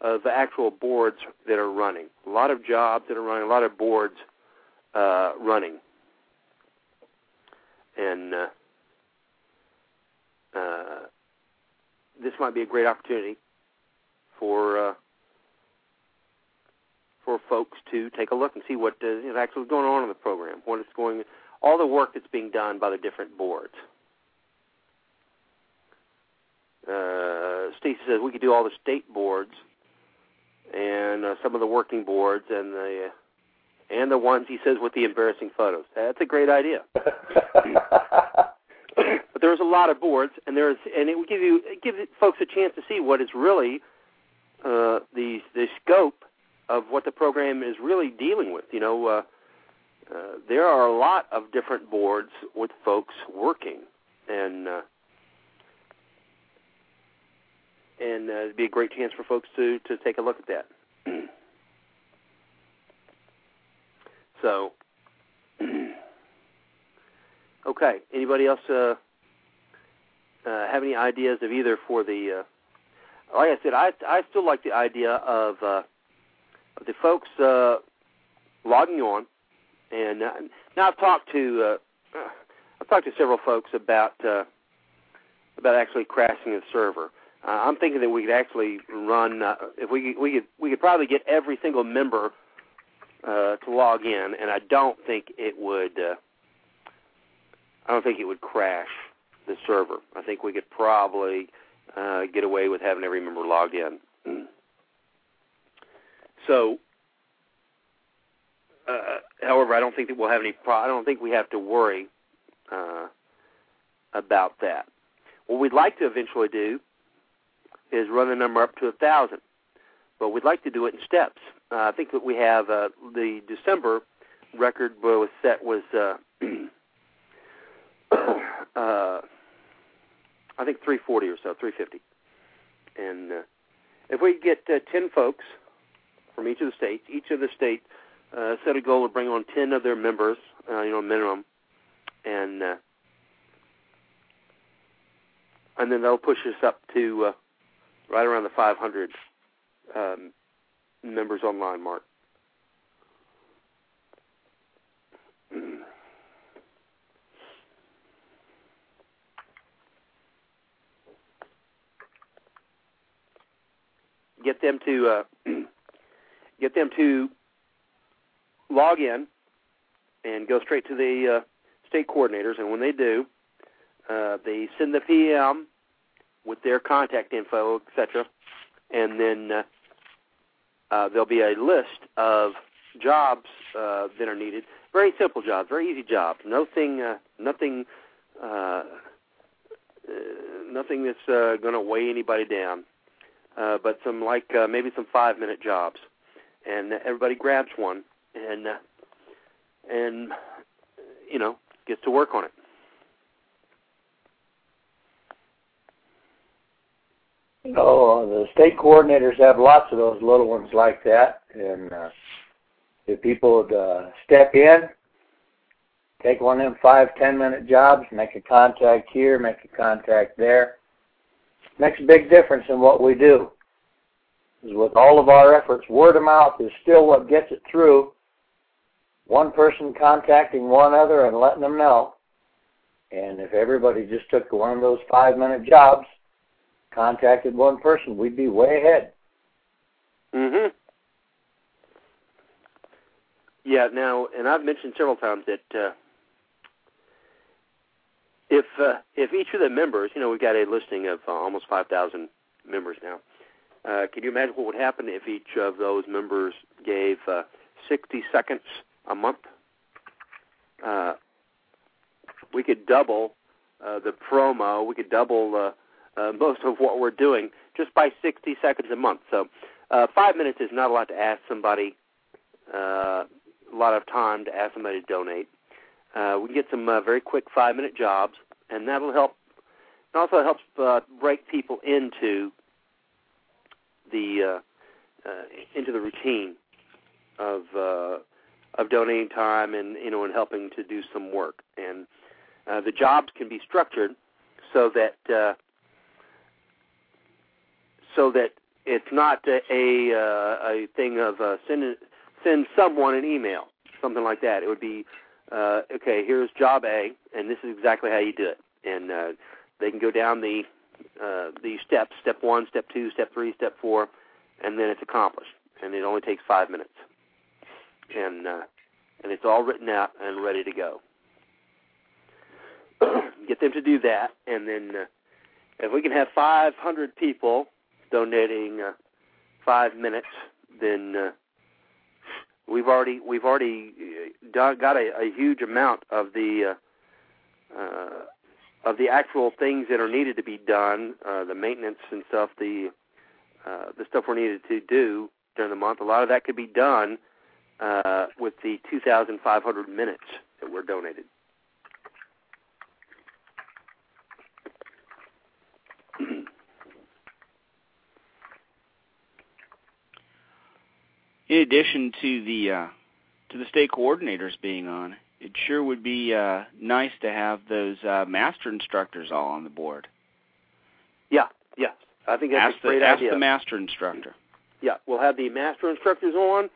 of actual boards that are running, a lot of jobs that are running, a lot of boards uh, running, and uh, uh, this might be a great opportunity for uh, for folks to take a look and see what uh, is actually going on in the program, what is going, all the work that's being done by the different boards. Uh, Stacy says we could do all the state boards and uh, some of the working boards and the and the ones he says with the embarrassing photos. That's a great idea. but there's a lot of boards, and there's and it will give you it gives folks a chance to see what is really uh, the the scope of what the program is really dealing with. You know, uh, uh, there are a lot of different boards with folks working, and uh, and uh, it'd be a great chance for folks to to take a look at that. so, Okay. Anybody else uh, uh, have any ideas of either for the? Uh, like I said, I I still like the idea of, uh, of the folks uh, logging on, and uh, now I've talked to uh, I've talked to several folks about uh, about actually crashing the server. Uh, I'm thinking that we could actually run uh, if we we could we could probably get every single member uh, to log in, and I don't think it would. Uh, I don't think it would crash the server. I think we could probably uh, get away with having every member logged in. So, uh, however, I don't think that we'll have any. Pro- I don't think we have to worry uh, about that. What we'd like to eventually do is run the number up to a thousand, but we'd like to do it in steps. Uh, I think that we have uh, the December record was set was uh, uh, I think 340 or so, 350. And uh, if we get uh, 10 folks from each of the states, each of the states uh, set a goal to bring on 10 of their members, uh, you know, minimum, and uh, and then they'll push us up to uh, right around the 500 um, members online mark. Get them to uh, get them to log in and go straight to the uh, state coordinators, and when they do, uh, they send the PM with their contact info, etc., and then uh, uh, there'll be a list of jobs uh, that are needed. Very simple jobs, very easy jobs. Nothing, uh, nothing, uh, uh, nothing that's uh, going to weigh anybody down. Uh, but some like uh, maybe some five-minute jobs, and everybody grabs one and uh, and you know gets to work on it. Oh, the state coordinators have lots of those little ones like that, and uh, if people would uh, step in, take one of them five, ten minute jobs, make a contact here, make a contact there, makes a big difference in what we do. Because with all of our efforts, word of mouth is still what gets it through. One person contacting one other and letting them know. And if everybody just took one of those five minute jobs, contacted one person, we'd be way ahead. Mm Mhm. Yeah. Now, and I've mentioned several times that uh, if uh, if each of the members, you know, we've got a listing of uh, almost five thousand members now. Uh, can you imagine what would happen if each of those members gave uh, 60 seconds a month? Uh, we could double uh, the promo. We could double uh, uh, most of what we're doing just by 60 seconds a month. So uh, five minutes is not a lot to ask somebody, uh, a lot of time to ask somebody to donate. Uh, we can get some uh, very quick five-minute jobs, and that'll help. It also helps uh, break people into the uh, uh, into the routine of uh, of donating time and you know and helping to do some work. And uh, the jobs can be structured so that uh, so that it's not a a, uh, a thing of uh, send send someone an email, something like that. It would be uh, okay. Here's job A, and this is exactly how you do it. And uh, they can go down the uh, the steps: step one, step two, step three, step four, and then it's accomplished. And it only takes five minutes, and uh, and it's all written out and ready to go. Get them to do that, and then uh, if we can have 500 people donating uh, five minutes, then uh, we've already we've already uh, got a, a huge amount of the uh, uh, of the actual things that are needed to be done, uh, the maintenance and stuff, the uh, the stuff we're needed to do during the month. A lot of that could be done uh, with the 2,500 minutes that were donated. In addition to the uh, to the state coordinators being on, it sure would be uh, nice to have those uh, master instructors all on the board. Yeah, yes. I think that's ask a great the, idea. Ask the master instructor. Yeah, we'll have the master instructors on.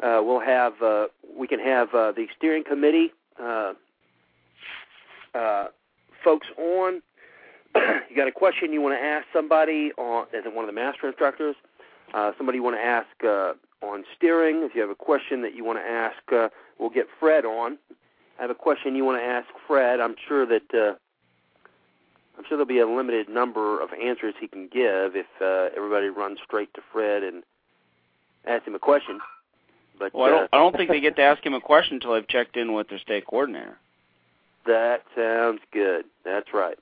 Uh, we'll have uh, we can have uh, the steering committee uh, uh, folks on. you got a question you want to ask somebody on as one of the master instructors. Uh, somebody you want to ask uh, on steering. If you have a question that you want to ask, uh, we'll get Fred on. I have a question you want to ask Fred. I'm sure that uh, I'm sure there'll be a limited number of answers he can give if uh, everybody runs straight to Fred and asks him a question. But Well, I uh, don't, I don't think they get to ask him a question until they've checked in with their state coordinator. That sounds good. That's right.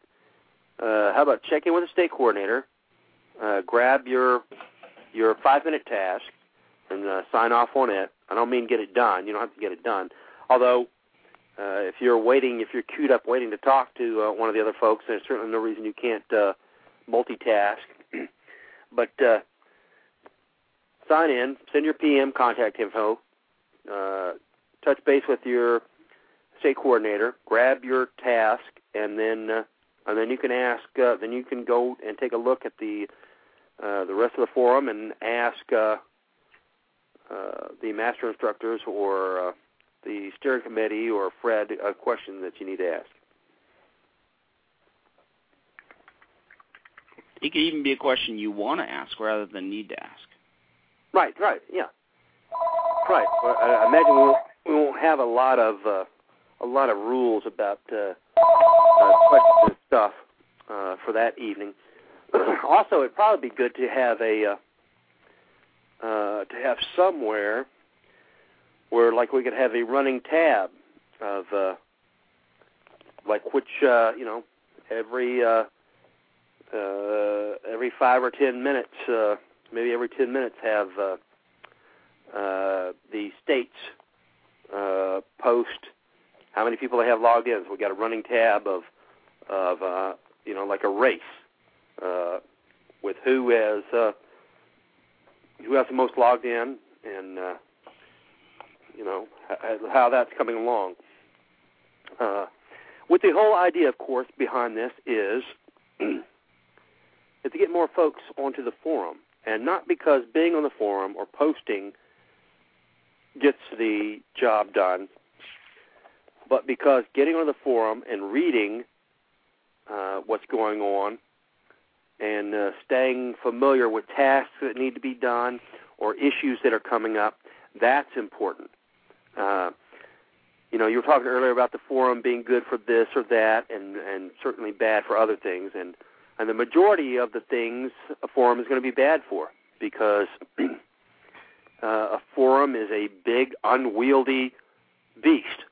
Uh, how about check in with the state coordinator, uh, grab your your five minute task, and uh, sign off on it. I don't mean get it done. You don't have to get it done. Although, uh, if you're waiting, if you're queued up waiting to talk to uh, one of the other folks, there's certainly no reason you can't uh, multitask. but uh, sign in, send your PM contact info, uh, touch base with your state coordinator, grab your task, and then uh, and then you can ask. Uh, then you can go and take a look at the uh, the rest of the forum and ask uh, uh, the master instructors or uh, the steering committee or Fred a question that you need to ask. It could even be a question you want to ask rather than need to ask. Right, right, yeah, right. Well, I I imagine we won't, we won't have a lot of uh, a lot of rules about uh, uh, questions and stuff uh, for that evening. also, it'd probably be good to have a uh, uh, to have somewhere where, like, we could have a running tab of uh, like which uh, you know every uh, uh, every five or ten minutes, uh, maybe every ten minutes, have uh, uh, the states uh, post how many people they have logged in. So we got a running tab of of uh, you know like a race uh, with who has uh, who has the most logged in and uh, you know how that's coming along. Uh, with the whole idea, of course, behind this is is to get more folks onto the forum, and not because being on the forum or posting gets the job done, but because getting on the forum and reading uh, what's going on and uh, staying familiar with tasks that need to be done or issues that are coming up, that's important. Uh, you know, you were talking earlier about the forum being good for this or that, and and certainly bad for other things, and and the majority of the things a forum is going to be bad for because uh, a forum is a big, unwieldy beast,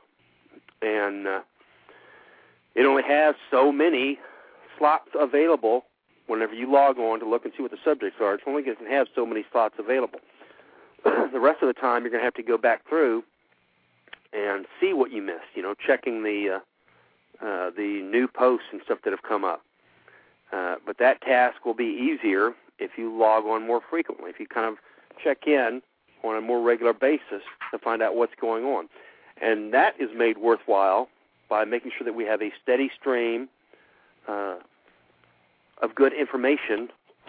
and uh, it only has so many slots available whenever you log on to look and see what the subjects are. It's only going to have so many slots available. the rest of the time, you're going to have to go back through and see what you missed. You know, checking the uh, uh, the new posts and stuff that have come up. Uh, but that task will be easier if you log on more frequently. If you kind of check in on a more regular basis to find out what's going on, and that is made worthwhile by making sure that we have a steady stream uh, of good information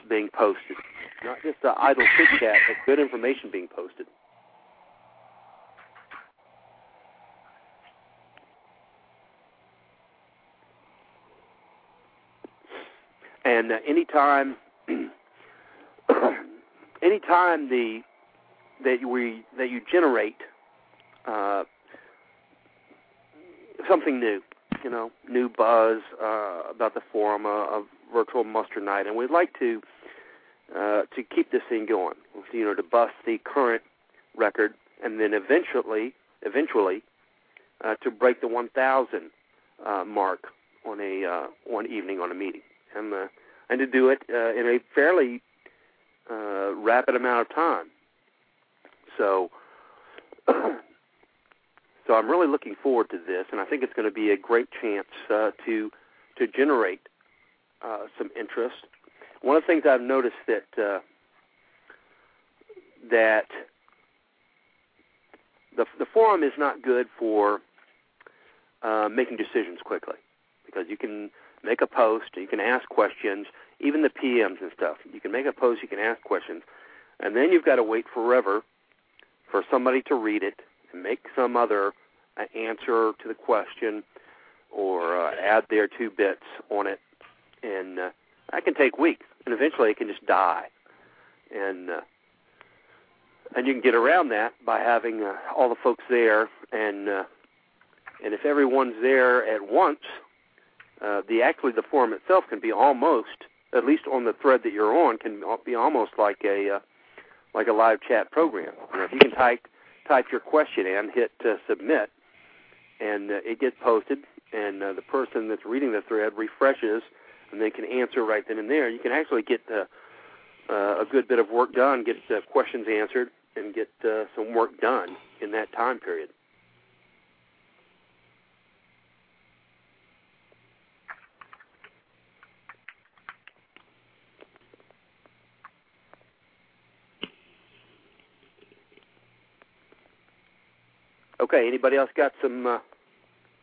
being posted, not just the idle chit chat, but good information being posted. And uh, anytime, anytime the that we that you generate uh, something new, you know, new buzz uh, about the forum, uh, of virtual muster night, and we'd like to uh, to keep this thing going. You know, to bust the current record, and then eventually, eventually, uh, to break the 1,000 uh, mark on a uh, one evening on a meeting, and uh, and to do it uh, in a fairly uh, rapid amount of time. So. So I'm really looking forward to this, and I think it's going to be a great chance uh, to to generate uh, some interest. One of the things I've noticed that uh, that the the forum is not good for uh, making decisions quickly because you can make a post, you can ask questions, even the PMs and stuff. You can make a post, you can ask questions, and then you've got to wait forever for somebody to read it and make some other uh, answer to the question or uh, add their two bits on it, and uh, that can take weeks, and eventually it can just die, and uh, and you can get around that by having uh, all the folks there, and uh, and if everyone's there at once, uh, the actually the forum itself can be almost, at least on the thread that you're on, can be almost like a uh, like a live chat program. You know, if you can type type your question in, hit uh, submit, and uh, it gets posted, and uh, the person that's reading the thread refreshes, and they can answer right then and there. You can actually get uh, uh, a good bit of work done, get uh, questions answered, and get uh, some work done in that time period. Okay, anybody else got some uh,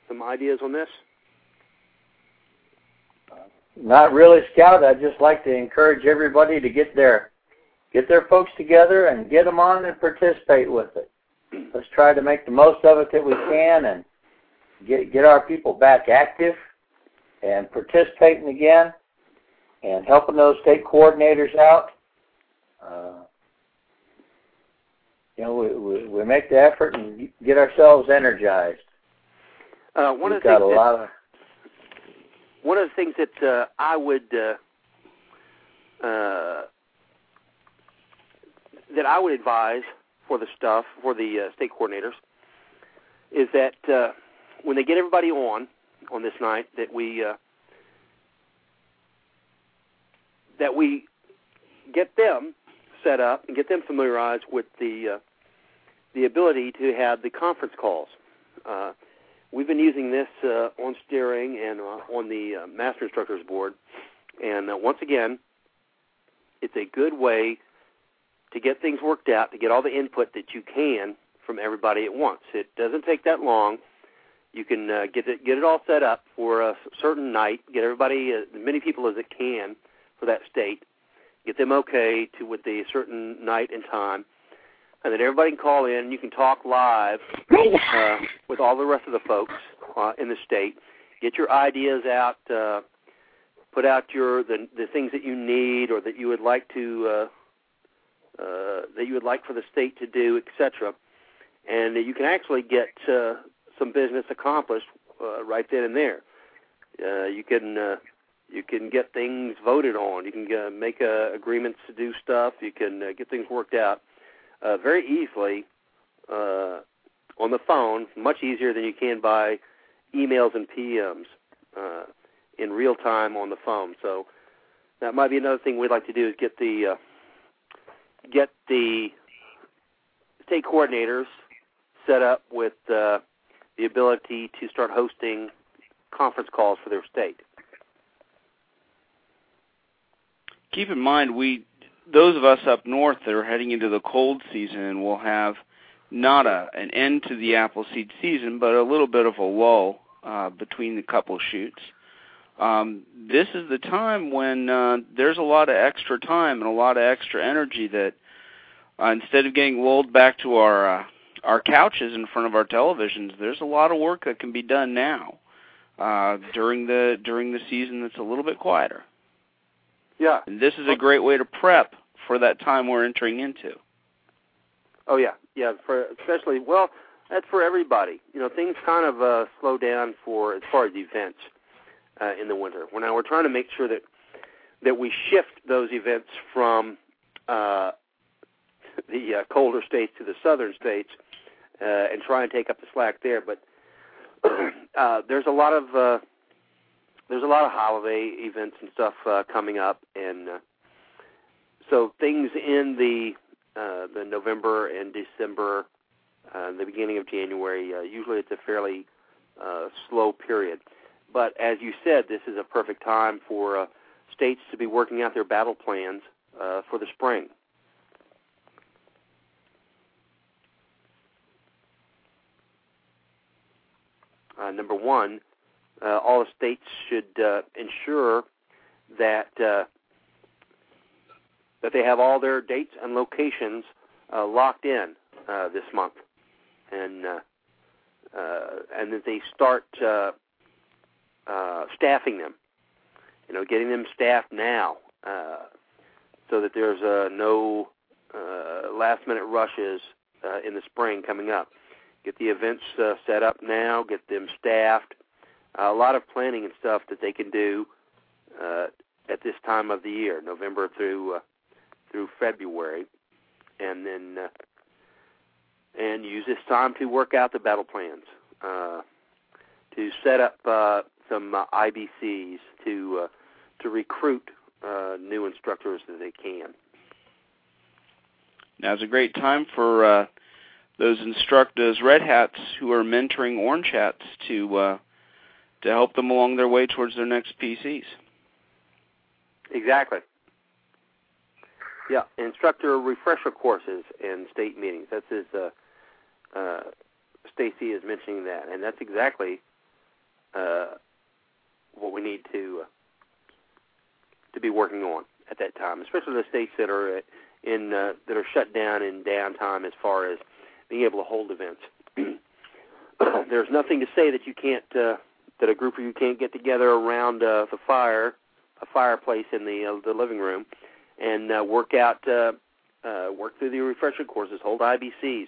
some ideas on this? Not really, Scout. I'd just like to encourage everybody to get their get their folks together and get them on and participate with it. Let's try to make the most of it that we can and get get our people back active and participating again and helping those state coordinators out. Uh, you know, we, we, we make the effort and get ourselves energized. Uh, one We've of the got a lot of one of the things that uh, I would uh, uh, that I would advise for the stuff for the uh, state coordinators is that uh, when they get everybody on on this night, that we uh, that we get them set up and get them familiarized with the uh, the ability to have the conference calls. Uh, we've been using this uh, on steering and uh, on the uh, master instructors board, and uh, once again, it's a good way to get things worked out, to get all the input that you can from everybody at once. It doesn't take that long. You can uh, get it get it all set up for a certain night. Get everybody, uh, as many people as it can, for that state. Get them okay to with the certain night and time, and then everybody can call in. And you can talk live uh, with all the rest of the folks uh, in the state. Get your ideas out. Uh, put out your the the things that you need or that you would like to uh, uh, that you would like for the state to do, etc. And you can actually get uh, some business accomplished uh, right then and there. Uh, you can uh, you can get things voted on. You can uh, make uh, agreements to do stuff. You can uh, get things worked out uh, very easily uh, on the phone, much easier than you can by emails and PMs uh, in real time on the phone. So that might be another thing we'd like to do is get the uh, get the state coordinators set up with uh, the ability to start hosting conference calls for their state. Keep in mind, we those of us up north that are heading into the cold season will have not a an end to the Appleseed season, but a little bit of a lull uh, between the couple shoots. Um, this is the time when uh, there's a lot of extra time and a lot of extra energy that uh, instead of getting lulled back to our uh, our couches in front of our televisions, there's a lot of work that can be done now uh, during the during the season that's a little bit quieter. Yeah. And this is a great way to prep for that time we're entering into. Oh yeah, yeah. For especially well, that's for everybody. You know, things kind of uh, slow down for as far as events uh, in the winter. Well, now we're trying to make sure that that we shift those events from uh, the uh, colder states to the southern states uh, and try and take up the slack there. But uh, there's a lot of uh, there's a lot of holiday events and stuff uh, coming up, and uh, so things in the uh, the November and December, uh, the beginning of January. Uh, usually, it's a fairly uh, slow period. But as you said, this is a perfect time for uh, states to be working out their battle plans uh, for the spring. Uh, number one, uh, all the states should uh, ensure that uh, that they have all their dates and locations uh, locked in uh, this month, and uh, uh, and that they start uh, uh, staffing them. You know, getting them staffed now, uh, so that there's uh, no uh, last minute rushes uh, in the spring coming up. Get the events uh, set up now. Get them staffed. A lot of planning and stuff that they can do uh, at this time of the year, November through uh, through February, and then uh, and use this time to work out the battle plans, uh, to set up uh, some uh, IBCs, to uh, to recruit uh, new instructors that they can. Now Now's a great time for uh, those instructors, red hats who are mentoring orange hats to uh, to help them along their way towards their next PCs. Exactly. Yeah, instructor refresher courses and state meetings. That's his. Uh, uh, Stacy is mentioning that, and that's exactly uh, what we need to uh, to be working on at that time, especially the states that are in uh, that are shut down in downtime as far as being able to hold events. There's nothing to say that you can't uh, that a group of you can't get together around uh, the fire, a fireplace in the uh, the living room, and uh, work out uh, uh, work through the refresher courses, hold IBCs,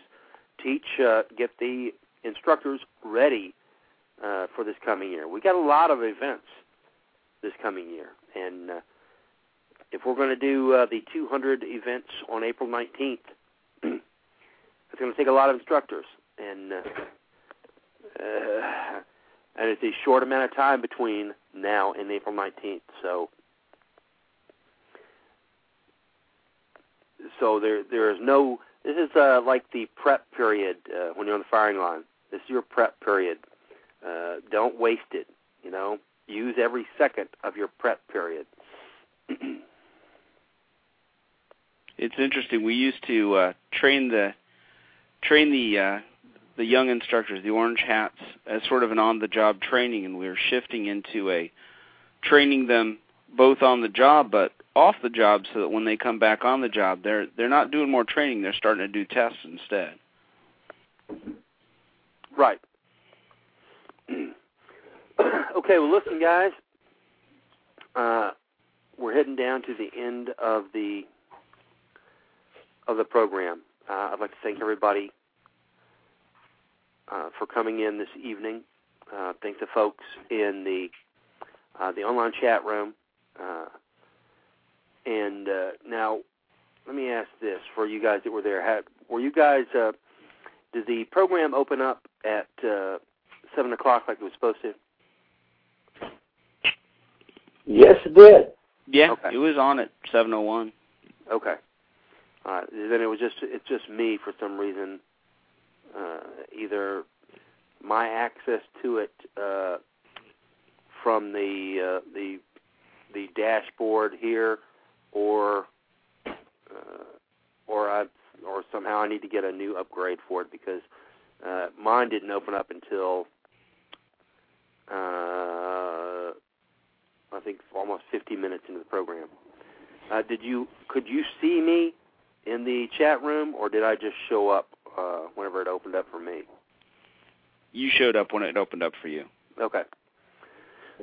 teach, uh, get the instructors ready uh, for this coming year. We got a lot of events this coming year, and uh, if we're going to do uh, the 200 events on April 19th, it's going to take a lot of instructors, and uh, uh, and it's a short amount of time between now and April 19th. So, so there there is no. This is uh, like the prep period uh, when you're on the firing line. This is your prep period. Uh, don't waste it. You know, use every second of your prep period. it's interesting. We used to uh, train the train the uh, the young instructors, the orange hats, as sort of an on-the-job training, and we are shifting into a training them both on the job but off the job, so that when they come back on the job, they're they're not doing more training; they're starting to do tests instead. Right. okay. Well, listen, guys. Uh, we're heading down to the end of the of the program. Uh, I'd like to thank everybody uh, for coming in this evening. Uh, thank the folks in the uh, the online chat room. Uh, and uh, now, let me ask this for you guys that were there: Had, Were you guys? Uh, did the program open up at uh, seven o'clock like it was supposed to? Yes, it did. Yeah, Okay. it was on at 7:01. Okay. All right. Then it was just it's just me for some reason. Uh, either my access to it uh, from the uh, the the dashboard here, or uh, or I or somehow I need to get a new upgrade for it because uh, mine didn't open up until uh, I think almost 50 minutes into the program. Uh, did you could you see me in the chat room, or did I just show up uh, whenever it opened up for me? You showed up when it opened up for you. Okay.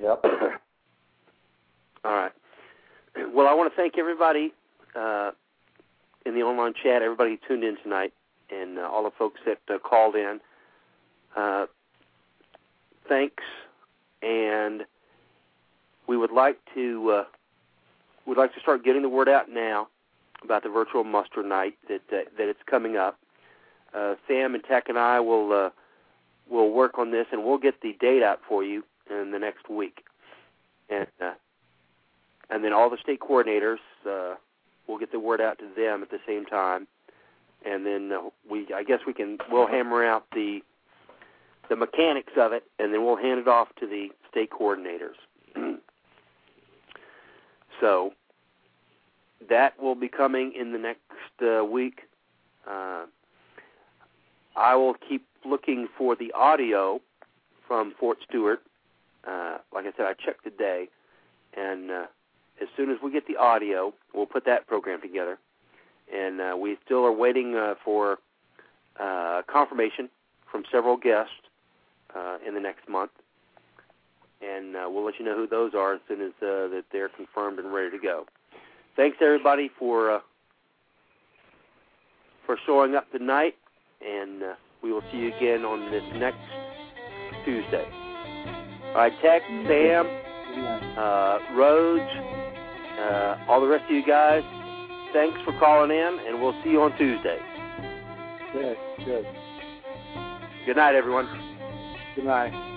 Yep. All right. Well, I want to thank everybody uh, in the online chat, everybody who tuned in tonight, and uh, all the folks that uh, called in. Uh, thanks, and we would like to uh, would like to start getting the word out now about the virtual muster night that uh, that it's coming up. Uh, Sam and Tech and I will uh, will work on this, and we'll get the date out for you in the next week, and uh, and then all the state coordinators uh, we'll get the word out to them at the same time, and then uh, we I guess we can we'll hammer out the the mechanics of it, and then we'll hand it off to the state coordinators. so that will be coming in the next uh, week. Uh, I will keep looking for the audio from Fort Stewart. Uh, like I said, I checked today, and uh, as soon as we get the audio, we'll put that program together. And uh, we still are waiting uh, for uh, confirmation from several guests uh, in the next month, and uh, we'll let you know who those are as soon as uh, that they're confirmed and ready to go. Thanks everybody for uh, for showing up tonight, and uh, we will see you again on this next Tuesday. All right, Tech, Sam, uh, Rhodes, uh, all the rest of you guys, thanks for calling in, and we'll see you on Tuesday. Good, good. Good night, everyone. Good night.